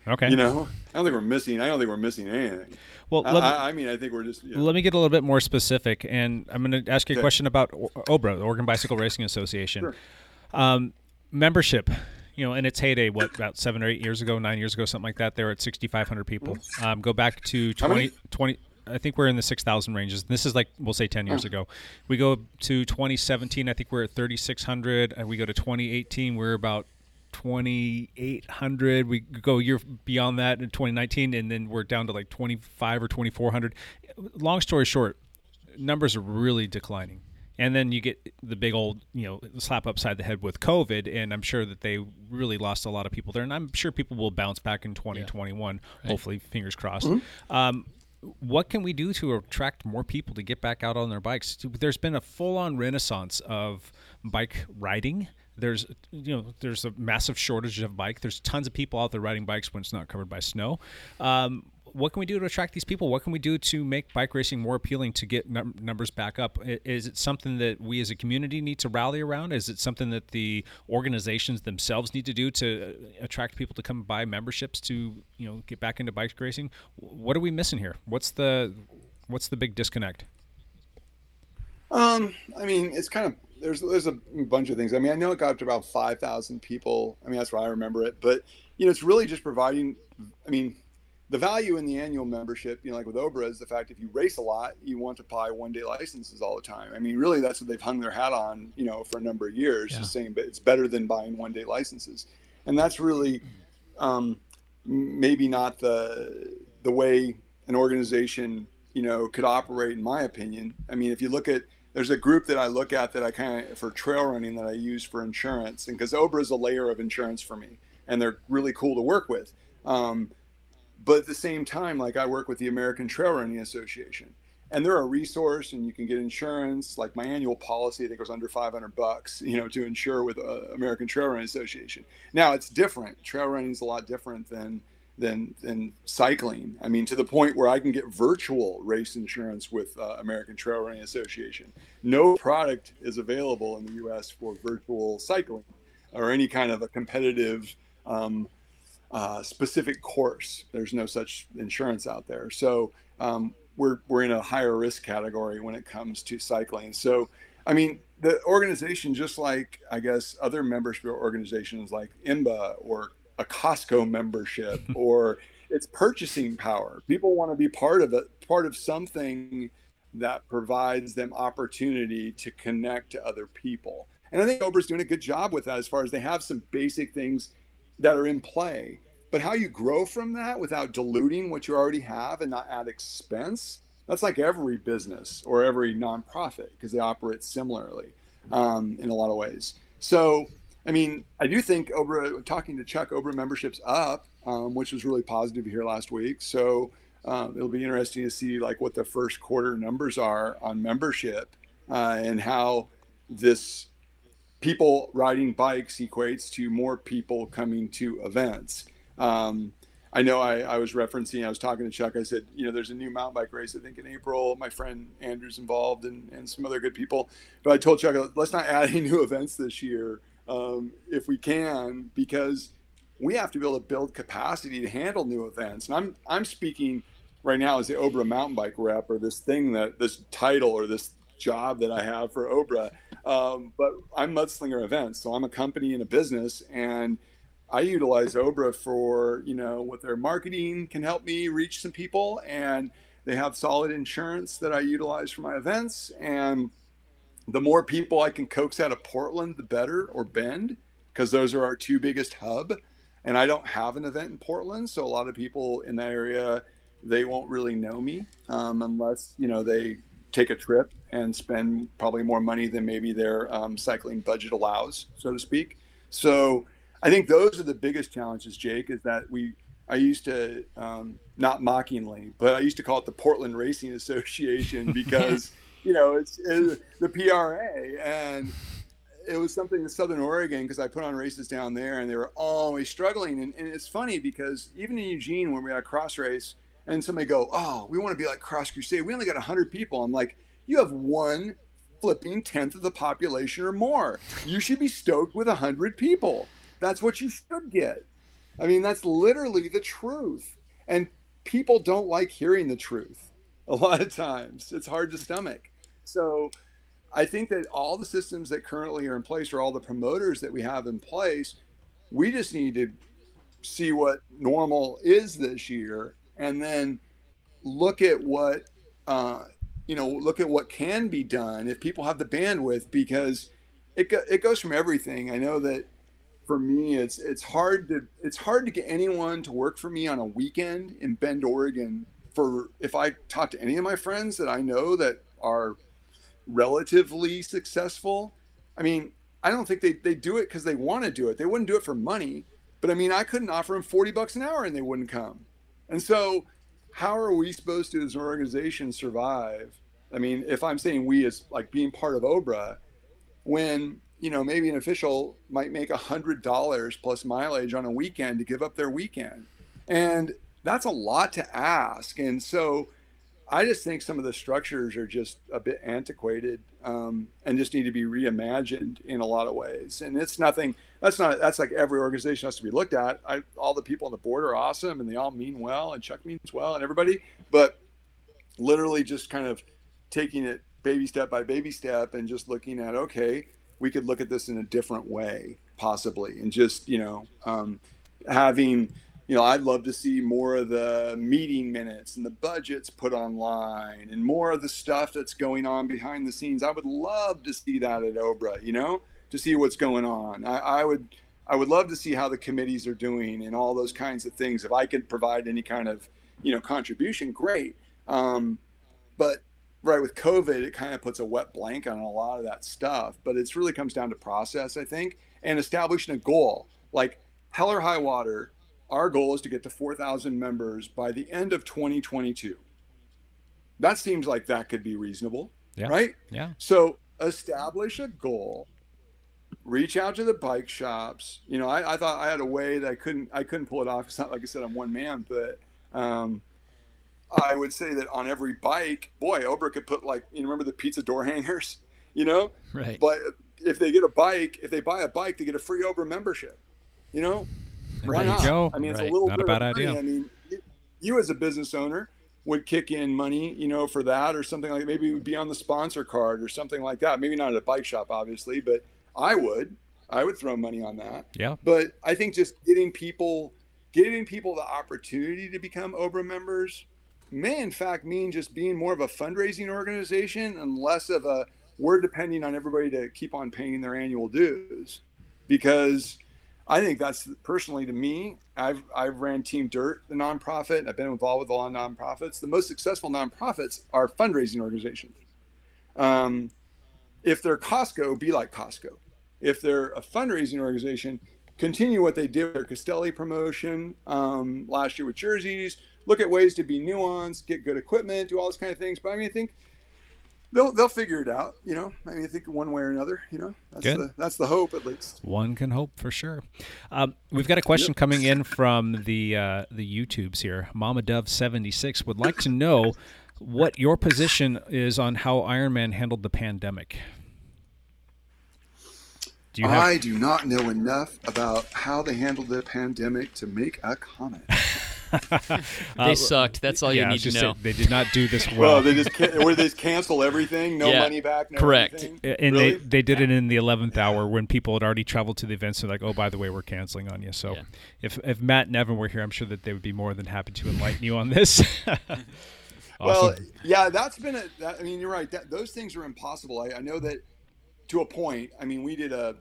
Okay. You know, I don't think we're missing. I don't think we're missing anything. Well, I, me- I, I mean, I think we're just. You know, Let me get a little bit more specific, and I'm going to ask you a Okay. question about OBRA, the Oregon Bicycle Racing Association. Sure. Um, membership, you know, in its heyday, what about seven or eight years ago, nine years ago, something like that. They were at 6,500 people. Um, go back to How 20, 20 I think we're in the 6,000 ranges. This is like we'll say 10 years Oh. ago. We go to 2017. I think we're at 3,600, and we go to 2018. We're about 2,800. We go a year beyond that in 2019, and then we're down to like 25 or 2,400. Long story short, numbers are really declining. And then you get the big old, you know, slap upside the head with COVID, and I'm sure that they really lost a lot of people there. And I'm sure people will bounce back in 2021. Hopefully, fingers crossed. Um, what can we do to attract more people to get back out on their bikes? There's been a full-on renaissance of bike riding. There's, you know, there's a massive shortage of bike. There's tons of people out there riding bikes when it's not covered by snow. Um, what can we do to attract these people? What can we do to make bike racing more appealing to get num- numbers back up? Is it something that we as a community need to rally around? Is it something that the organizations themselves need to do to uh, attract people to come buy memberships to you know get back into bike racing? What are we missing here? What's the what's the big disconnect? Um, I mean, it's kind of there's there's a bunch of things. I mean, I know it got up to about five thousand people. I mean, that's why I remember it. But you know, it's really just providing. I mean, the value in the annual membership, you know, like with Obra, is the fact if you race a lot, you want to buy one day licenses all the time. I mean, really, that's what they've hung their hat on, you know, for a number of years, just saying, but it's better than buying one day licenses, and that's really um, maybe not the the way an organization, you know, could operate, in my opinion. I mean, if you look at there's a group that I look at that I kind of for trail running that I use for insurance, and because Obra is a layer of insurance for me, and they're really cool to work with. Um, but at the same time, like I work with the American Trail Running Association, and they're a resource, and you can get insurance. Like my annual policy, I think was under 500 bucks, you know, to insure with uh, American Trail Running Association. Now it's different. Trail running is a lot different than than than cycling. I mean, to the point where I can get virtual race insurance with uh, American Trail Running Association. No product is available in the U.S. for virtual cycling or any kind of a competitive. Um, uh, specific course. There's no such insurance out there. So um, we're, we're in a higher risk category when it comes to cycling. So, I mean, the organization, just like I guess other membership organizations like IMBA or a Costco membership <laughs> or its purchasing power, people want to be part of it, part of something that provides them opportunity to connect to other people. And I think Obra's doing a good job with that as far as they have some basic things that are in play. But how you grow from that without diluting what you already have and not add expense, that's like every business or every nonprofit because they operate similarly um, in a lot of ways. So, I mean, I do think Obra, talking to Chuck, Obra membership's up, um, which was really positive here last week. So um, it'll be interesting to see like what the first quarter numbers are on membership uh, and how this people riding bikes equates to more people coming to events. Um, I know I, I was referencing, I was talking to Chuck. I said, you know, there's a new mountain bike race, I think in April. My friend Andrew's involved and, and some other good people. But I told Chuck, let's not add any <laughs> new events this year um, if we can, because we have to be able to build capacity to handle new events. And I'm, I'm speaking right now as the Obra mountain bike rep or this thing that this title or this job that I have for Obra. Um, but I'm Mudslinger Events, so I'm a company and a business, and I utilize Obra for you know what their marketing can help me reach some people, and they have solid insurance that I utilize for my events, and the more people I can coax out of Portland, the better, or Bend, because those are our two biggest hub. And I don't have an event in Portland, so a lot of people in that area they won't really know me um, unless you know they take a trip and spend probably more money than maybe their um, cycling budget allows, so to speak. So I think those are the biggest challenges, Jake. Is that we I used to um, not mockingly, but I used to call it the Portland Racing Association <laughs> because you know it's, it's the PRA and it was something in Southern Oregon because I put on races down there and they were always struggling. And, and, it's funny because even in Eugene, when we had a cross race and somebody go, Oh, we want to be like Cross Crusade. We only got 100 people. I'm like, You have one flipping tenth of the population or more. You should be stoked with 100 people. That's what you should get. I mean, that's literally the truth. And people don't like hearing the truth a lot of times. It's hard to stomach. So, I think that all the systems that currently are in place or all the promoters that we have in place, we just need to see what normal is this year and then look at what uh, you know look at what can be done if people have the bandwidth because it, it goes from everything i know that for me it's it's hard to it's hard to get anyone to work for me on a weekend in bend oregon for if i talk to any of my friends that i know that are relatively successful. I mean, I don't think they, they do it because they want to do it. They wouldn't do it for money. But I mean, I couldn't offer them 40 bucks an hour and they wouldn't come. And so, how are we supposed to, as an organization, survive? I mean, if I'm saying we as like being part of OBRA, when you know maybe an official might make a hundred dollars plus mileage on a weekend to give up their weekend, and that's a lot to ask. And so, I just think some of the structures are just a bit antiquated um, and just need to be reimagined in a lot of ways. And it's nothing. That's not. That's like every organization has to be looked at. I, all the people on the board are awesome and they all mean well, and Chuck means well, and everybody. But literally, just kind of taking it baby step by baby step and just looking at okay, we could look at this in a different way, possibly, and just you know um, having you know, I'd love to see more of the meeting minutes and the budgets put online and more of the stuff that's going on behind the scenes. I would love to see that at Obra, you know, to see what's going on. I, I would I would love to see how the committees are doing and all those kinds of things. If I could provide any kind of, you know, contribution, great. Um, but right with COVID, it kind of puts a wet blanket on a lot of that stuff. But it really comes down to process, I think, and establishing a goal. Like hell or high water, our goal is to get to 4,000 members by the end of 2022. That seems like that could be reasonable, yeah. right? Yeah. So establish a goal, reach out to the bike shops. You know, I, I thought I had a way that I couldn't I couldn't pull it off. It's not like I said I'm one man, but um, I would say that on every bike, boy, Obra could put like you remember the pizza door <laughs> hangers, you know? Right. But if they get a bike, if they buy a bike, they get a free Obra membership. You know, there you go. I mean, it's a little not bit a bad of idea. I mean, you as a business owner would kick in money, you know, for that or something like maybe it would be on the sponsor card or something like that. Maybe not at a bike shop, obviously, but I would. I would throw money on that. Yeah. But I think just getting people, giving people the opportunity to become Obra members may in fact mean just being more of a fundraising organization and less of a we're depending on everybody to keep on paying their annual dues because I think that's personally to me. I've I've ran Team Dirt, the nonprofit. And I've been involved with a lot of nonprofits. The most successful nonprofits are fundraising organizations. Um, if they're Costco, be like Costco. If they're a fundraising organization, continue what they did with their Castelli promotion um, last year with jerseys. Look at ways to be nuanced, get good equipment, do all those kind of things. But I mean, I think they'll they'll figure it out. You know, I mean, I think one way or another. You know, that's Good. the that's the hope at least. One can hope for sure. Um, we've got a question coming in from the uh, the YouTubes here. Mama Dove seventy six would like to know what your position is on how Ironman handled the pandemic. Do you have? I do not know enough about how they handled the pandemic to make a comment. <laughs> They sucked. That's all you Uh, yeah, I need to know. saying, they did not do this <laughs> well. Well, they just can, or they just cancel everything, no Yeah, money back, no correct. anything? and Really? they they did it in the eleventh hour when people had already traveled to the events. They're like, "Oh, by the way, we're canceling on you." So, Yeah. if if Matt and Evan were here, I'm sure that they would be more than happy to enlighten you on this. <laughs> Well, awesome. yeah, that's been a. That, I mean, you're right. That, those things are impossible. I, I know that to a point. I mean, we did a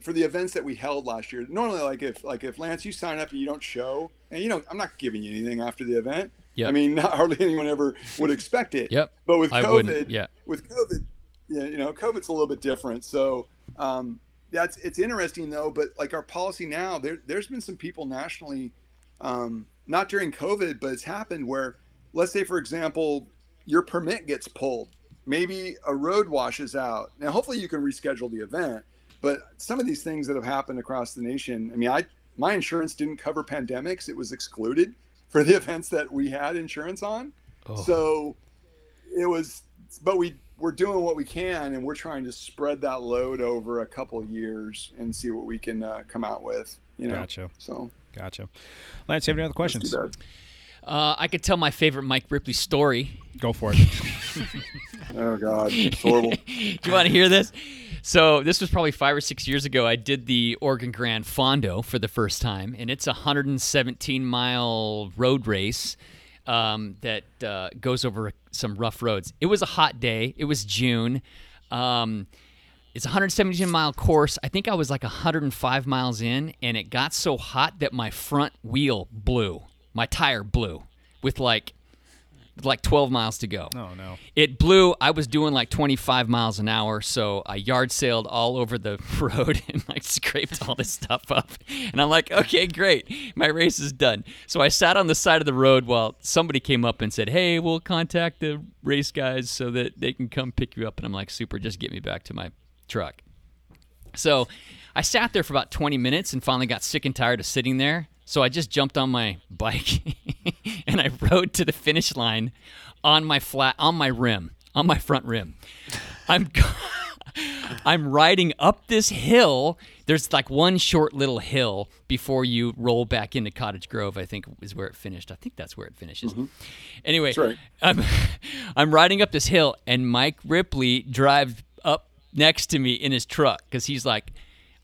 for the events that we held last year. Normally, like if like if Lance, you sign up and you don't show, and you know, I'm not giving you anything after the event. Yep. I mean, <laughs> not hardly anyone ever would expect it. Yep. But with COVID, yeah. with COVID, yeah, you know, COVID's a little bit different. So, um, that's it's interesting though. But like our policy now, there there's been some people nationally, um, not during COVID, but it's happened where, let's say for example, your permit gets pulled, maybe a road washes out. Now, hopefully, you can reschedule the event. But some of these things that have happened across the nation, I mean, I my insurance didn't cover pandemics; it was excluded for the <laughs> events that we had insurance on. Oh. So it was, but we we're doing what we can, and we're trying to spread that load over a couple of years and see what we can uh, come out with. You know, Gotcha. So Gotcha. Lance, you have any other questions? Uh, I could tell my favorite Mike Ripley story. Go for it. <laughs> oh God, <laughs> it's horrible. Do you want to hear this? So this was probably five or six years ago. I did the Oregon Grand Fondo for the first time, and it's a 117 mile road race um, that uh, goes over some rough roads. It was a hot day. It was June. Um, it's a 117 mile course. I think I was like 105 miles in, and it got so hot that my front wheel blew. My tire blew with like like 12 miles to go. Oh no. It blew. I was doing like 25 miles an hour, so I yard sailed all over the <laughs> road and like scraped all this stuff up. And I'm like, okay, great, my race is done. So I sat on the side of the road while somebody came up and said, hey, we'll contact the race guys so that they can come pick you up. And I'm like, super, just get me back to my truck. So I sat there for about 20 minutes and finally got sick and tired of sitting there. So I just jumped on my bike <laughs> and I rode to the finish line on my flat on my rim, on my front rim. I'm <laughs> I'm riding up this hill. There's like one short little hill before you roll back into Cottage Grove, I think is where it finished. I think that's where it finishes. Mm-hmm. Anyway, right. I'm <laughs> I'm riding up this hill and Mike Ripley drives up next to me in his truck cuz he's like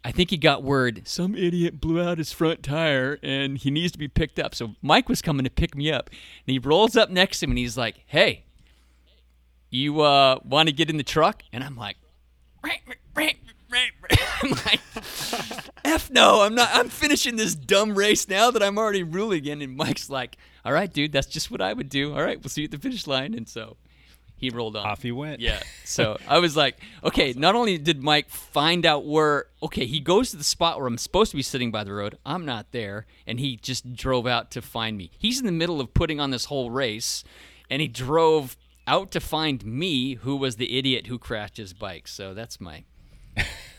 I think he got word some idiot blew out his front tire and he needs to be picked up. So Mike was coming to pick me up. And he rolls up next to me and he's like, "Hey, you uh, want to get in the truck?" And I'm like, <laughs> I'm like, F no, I'm not. I'm finishing this dumb race now that I'm already ruling in. And Mike's like, all right, dude, that's just what I would do. All right, we'll see you at the finish line. And so he rolled on. Off he went. Yeah. <laughs> So I was like, okay, not only did Mike find out where, okay, he goes to the spot where I'm supposed to be sitting by the road. I'm not there. And he just drove out to find me. He's in the middle of putting on this whole race. And he drove out to find me, who was the idiot who crashed his bike. So that's my.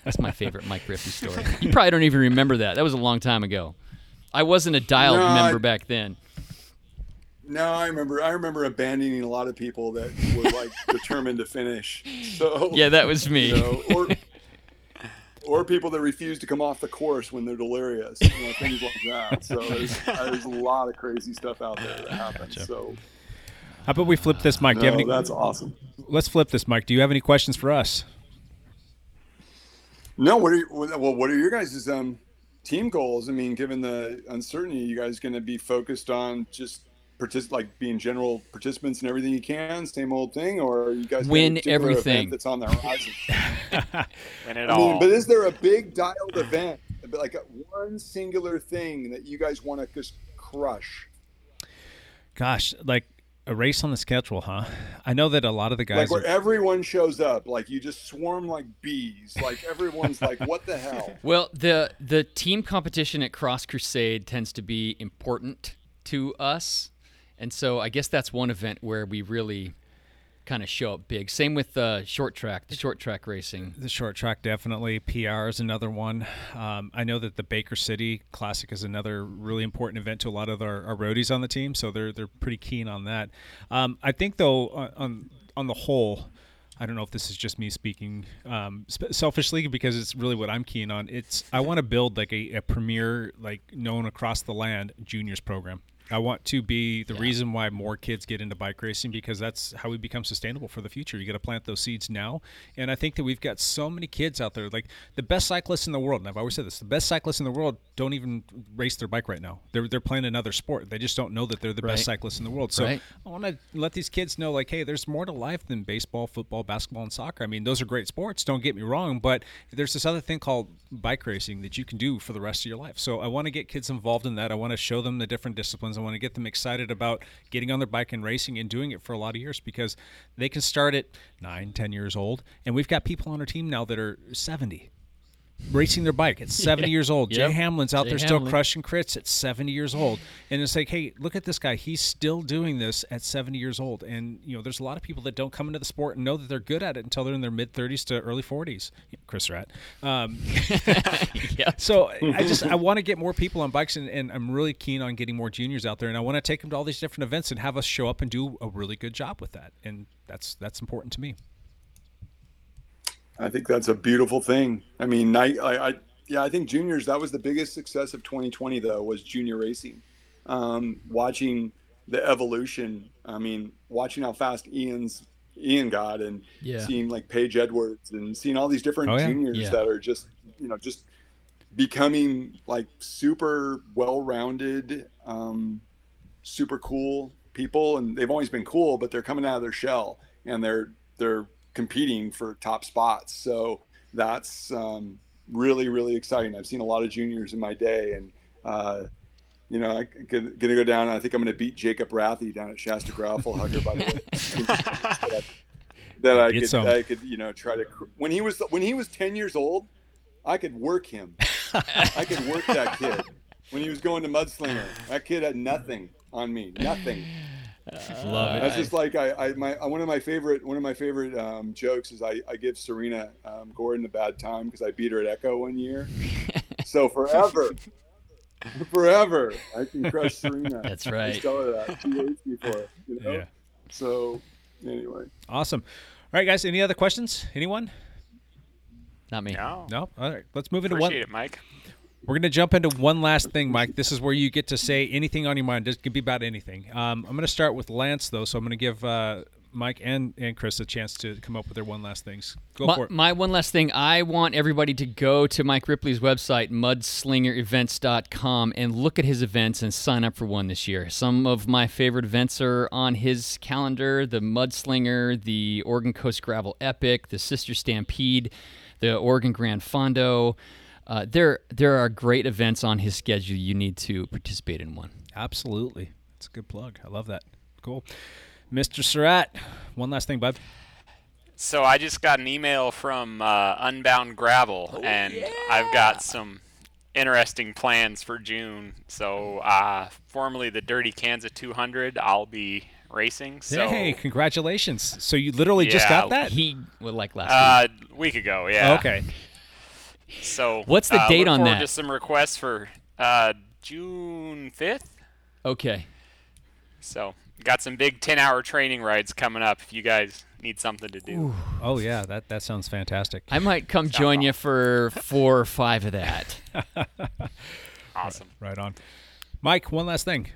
That's my favorite Mike Ripley story. You probably don't even remember that. That was a long time ago. I wasn't a dialed No, I- member back then. No, I remember. I remember abandoning a lot of people that were like <laughs> determined to finish. So Yeah, that was me. you know, or <laughs> or people that refuse to come off the course when they're delirious, you know, things like that. So there's, there's a lot of crazy stuff out there that happens. So How about we flip this, Mike? Do you have No, any? that's awesome. Let's flip this, Mike. Do you have any questions for us? no, what are you, well? What are your guys' um team goals? I mean, given the uncertainty, you guys going to be focused on just partic- like being general participants in everything you can, same old thing, or are you guys Win particular event everything. that's on the horizon? <laughs> Win it I mean, all. but is there a big dialed event, like a, one singular thing that you guys want to just crush? Gosh, like a race on the schedule, huh? I know that a lot of the guys Like where are, everyone shows up, like you just swarm like bees. Like everyone's like, "What the hell?" <laughs> Well, the the team competition at Cross Crusade tends to be important to us, and so I guess that's one event where we really kind of show up big. Same with uh, short track, the short track racing. The short track definitely. PR is another one. Um, I know that the Baker City Classic is another really important event to a lot of our, our roadies on the team, so they're they're pretty keen on that. Um, I think though on, on on the whole. I don't know if this is just me speaking um, selfishly because it's really what I'm keen on. It's I want to build like a, a premier, like known across the land juniors program. I want to be the reason why more kids get into bike racing because that's how we become sustainable for the future. You got to plant those seeds now, and I think that we've got so many kids out there, like the best cyclists in the world. And I've always said this: the best cyclists in the world don't even race their bike right now. They're they're playing another sport. They just don't know that they're the Right. best cyclists in the world. So Right. I want to let these kids know, like, hey, there's more to life than baseball, football, basketball, and soccer. I mean, those are great sports. Don't get me wrong, but there's this other thing called bike racing that you can do for the rest of your life. So I want to get kids involved in that. I want to show them the different disciplines. I want to get them excited about getting on their bike and racing and doing it for a lot of years because they can start at nine, ten years old, and we've got people on our team now that are 70 racing their bike at <laughs> 70 Yeah. years old. Yep. Jay Hamlin's out Jay there still crushing crits at 70 years old. And it's like, hey, look at this guy. He's still doing this at 70 years old. And, you know, there's a lot of people that don't come into the sport and know that they're good at it until they're in their mid 30s to early 40s. Chris Rat. Um, <laughs> <laughs> So I just I want to get more people on bikes, and, and I'm really keen on getting more juniors out there, and I want to take them to all these different events and have us show up and do a really good job with that, and that's that's important to me. I think that's a beautiful thing. I mean, I, I, I yeah, I think juniors. That was the biggest success of 2020, though, was junior racing. Um, watching the evolution. I mean, watching how fast Ian's Ian got, and Yeah. seeing like Paige Edwards, and seeing all these different Oh, yeah. juniors Yeah. that are just, you know, just becoming like super well-rounded, um, super cool people, and they've always been cool, but they're coming out of their shell, and they're they're competing for top spots. So that's um, really really exciting. I've seen a lot of juniors in my day, and uh, you know, I'm gonna gonna go down. I think I'm gonna beat Jacob Rathy down at Shasta Graffelhugger. By the way, that I Get could some. I could you know try to when he was when he was 10 years old, I could work him. I could work that kid when he was going to Mudslinger. That kid had nothing on me, nothing. Love it. That's just like I, I my one of my favorite one of my favorite um, jokes is I, I give Serena um, Gordon a bad time because I beat her at Echo one year. <laughs> so forever, forever, I can crush Serena. <laughs> That's Just right. tell her that she hates me for it. You know? Yeah. So anyway, Awesome. All right, guys. Any other questions? Anyone? Not me. No. No. All right. Let's move into Appreciate one. it, Mike. We're going to jump into one last thing, Mike. This is where you get to say anything on your mind. It could be about anything. Um, I'm going to start with Lance, though, so I'm going to give uh, Mike and, and Chris a chance to come up with their one last things. Go my, for it. my one last thing I want everybody to go to Mike Ripley's website, mudslingerevents.com, and look at his events and sign up for one this year. Some of my favorite events are on his calendar the Mudslinger, the Oregon Coast Gravel Epic, the Sister Stampede, the Oregon Grand Fondo. Uh, there, there are great events on his schedule. You need to participate in one. Absolutely. It's a good plug. I love that. Cool. Mr. Surratt, one last thing, bud. So I just got an email from uh, Unbound Gravel, and I've got some interesting plans for June. So, uh, formerly the Dirty Kanza 200, I'll be racing. So, hey, congratulations. So you literally just got that? He, well, like last uh, week ago, yeah. Okay. So, What's the uh, date look on forward that? To some requests for uh, June 5th. Okay. So, got some big 10-hour training rides coming up. If you guys need something to do. Oh, yeah. That, that sounds fantastic. I might come join you for four or five of that. <laughs> Awesome. Right on. Mike, one last thing.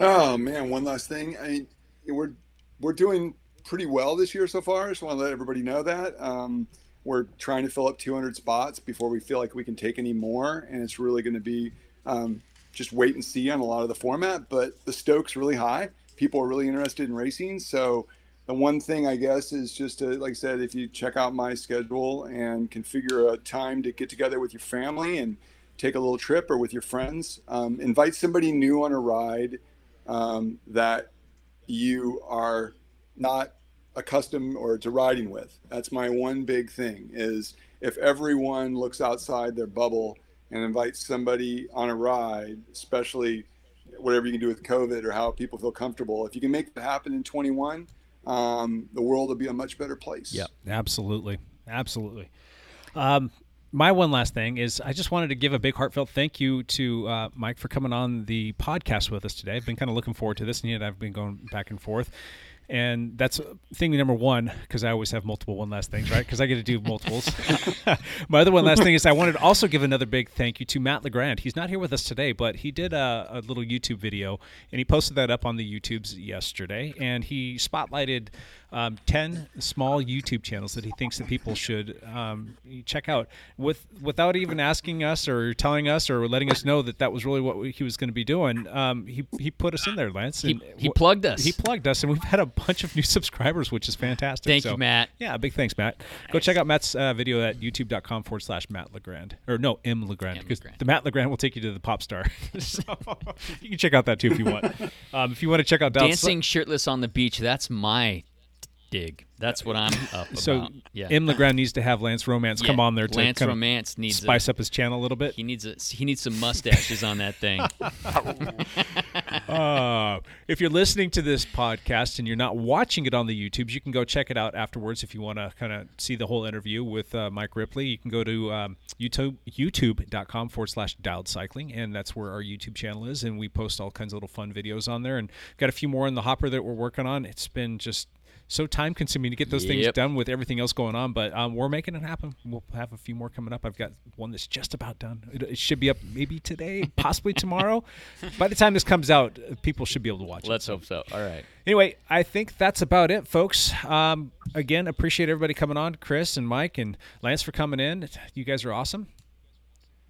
Oh man, one last thing. I mean, we're we're doing pretty well this year so far. Just want to let everybody know that um, we're trying to fill up 200 spots before we feel like we can take any more, and it's really going to be um, just wait and see on a lot of the format. But the stoke's really high. People are really interested in racing, so the one thing I guess is just to, like I said, if you check out my schedule and configure a time to get together with your family and take a little trip or with your friends, um, invite somebody new on a ride um, that you are not accustomed or to riding with. That's my one big thing is if everyone looks outside their bubble and invites somebody on a ride, especially whatever you can do with COVID or how people feel comfortable, if you can make that happen in 21, um, the world will be a much better place. Yeah, absolutely, absolutely. Um, my one last thing is I just wanted to give a big heartfelt thank you to uh, Mike for coming on the podcast with us today. I've been kind of looking forward to this, and yet I've been going back and forth. And that's uh, thing number one because I always have multiple one last things, right? Because I get to do multiples. <laughs> My other one last thing is I wanted to also give another big thank you to Matt Legrand. He's not here with us today, but he did a, a little YouTube video and he posted that up on the YouTubes yesterday. And he spotlighted um, 10 small YouTube channels that he thinks that people should um, check out with without even asking us or telling us or letting us know that that was really what he was going to be doing. Um, he, he put us in there, Lance. He- and he plugged us. He plugged us, and we've had a bunch of new <laughs> subscribers, which is fantastic. Thank So, you, Matt. Yeah, big thanks, Matt. Go check out Matt's uh, video at youtube.com forward slash Matt Legrand. Or no, M Legrand. Because the Matt Legrand will take you to the pop star. <laughs> so you can check out that too if you want. <laughs> Um, if you want to check out Down Dancing shirtless on the beach, that's my dig. That's what I'm <laughs> up So about. Yeah. M. LeGrand needs to have Lance Romance come on there to Lance kind Romance needs spice a- up his channel a little bit. He needs a, he needs some mustaches on that thing. <laughs> uh, if you're listening to this podcast and you're not watching it on the YouTubes, you can go check it out afterwards if you want to kind of see the whole interview with uh, Mike Ripley. You can go to um, YouTube youtube.com forward slash dialed cycling, and that's where our YouTube channel is. And we post all kinds of little fun videos on there, and got a few more in the hopper that we're working on. It's been just so time consuming to get those things done with everything else going on, but um, we're making it happen. We'll have a few more coming up. I've got one that's just about done. It, it should be up maybe today, <laughs> possibly tomorrow. By the time this comes out, people should be able to watch it. Let's hope so. All right. Anyway, I think that's about it, folks. Um, again, appreciate everybody coming on, Chris and Mike and Lance for coming in. You guys are awesome.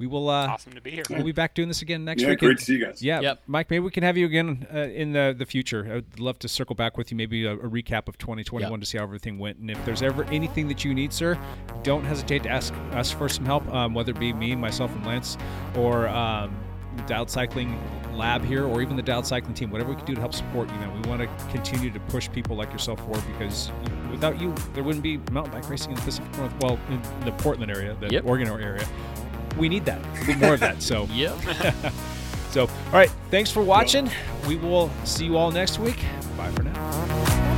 We will. Uh, Awesome to be here. We'll be back doing this again next Yeah, week. great to see you guys. Yeah, Yep. Mike. Maybe we can have you again uh, in the the future. I'd love to circle back with you. Maybe a, a recap of 2021 Yep. to see how everything went. And if there's ever anything that you need, sir, don't hesitate to ask us for some help. Um, whether it be me, myself, and Lance, or um, the Dialed Cycling Lab here, or even the Dialed Cycling team. Whatever we can do to help support you. Know, we want to continue to push people like yourself forward because without you, there wouldn't be mountain bike racing in the Pacific North. Well, in the Portland area, the Yep. Oregon area. We need that. We need more of that. So. <laughs> Yep. <laughs> So, all right. Thanks for watching. We will see you all next week. Bye for now.